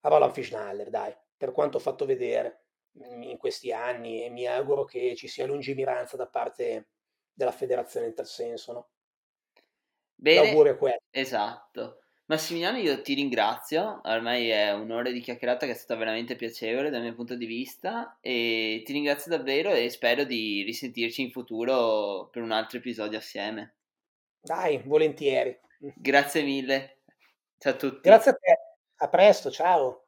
a Roland Fischnaller, dai, per quanto ho fatto vedere in questi anni e mi auguro che ci sia lungimiranza da parte della federazione in tal senso, no? Bene, L'augurio è quello. Esatto. Massimiliano, io ti ringrazio, ormai è un'ora di chiacchierata che è stata veramente piacevole dal mio punto di vista e ti ringrazio davvero e spero di risentirci in futuro per un altro episodio assieme. Dai, volentieri. Grazie mille. Ciao a tutti. Grazie a te. A presto, ciao.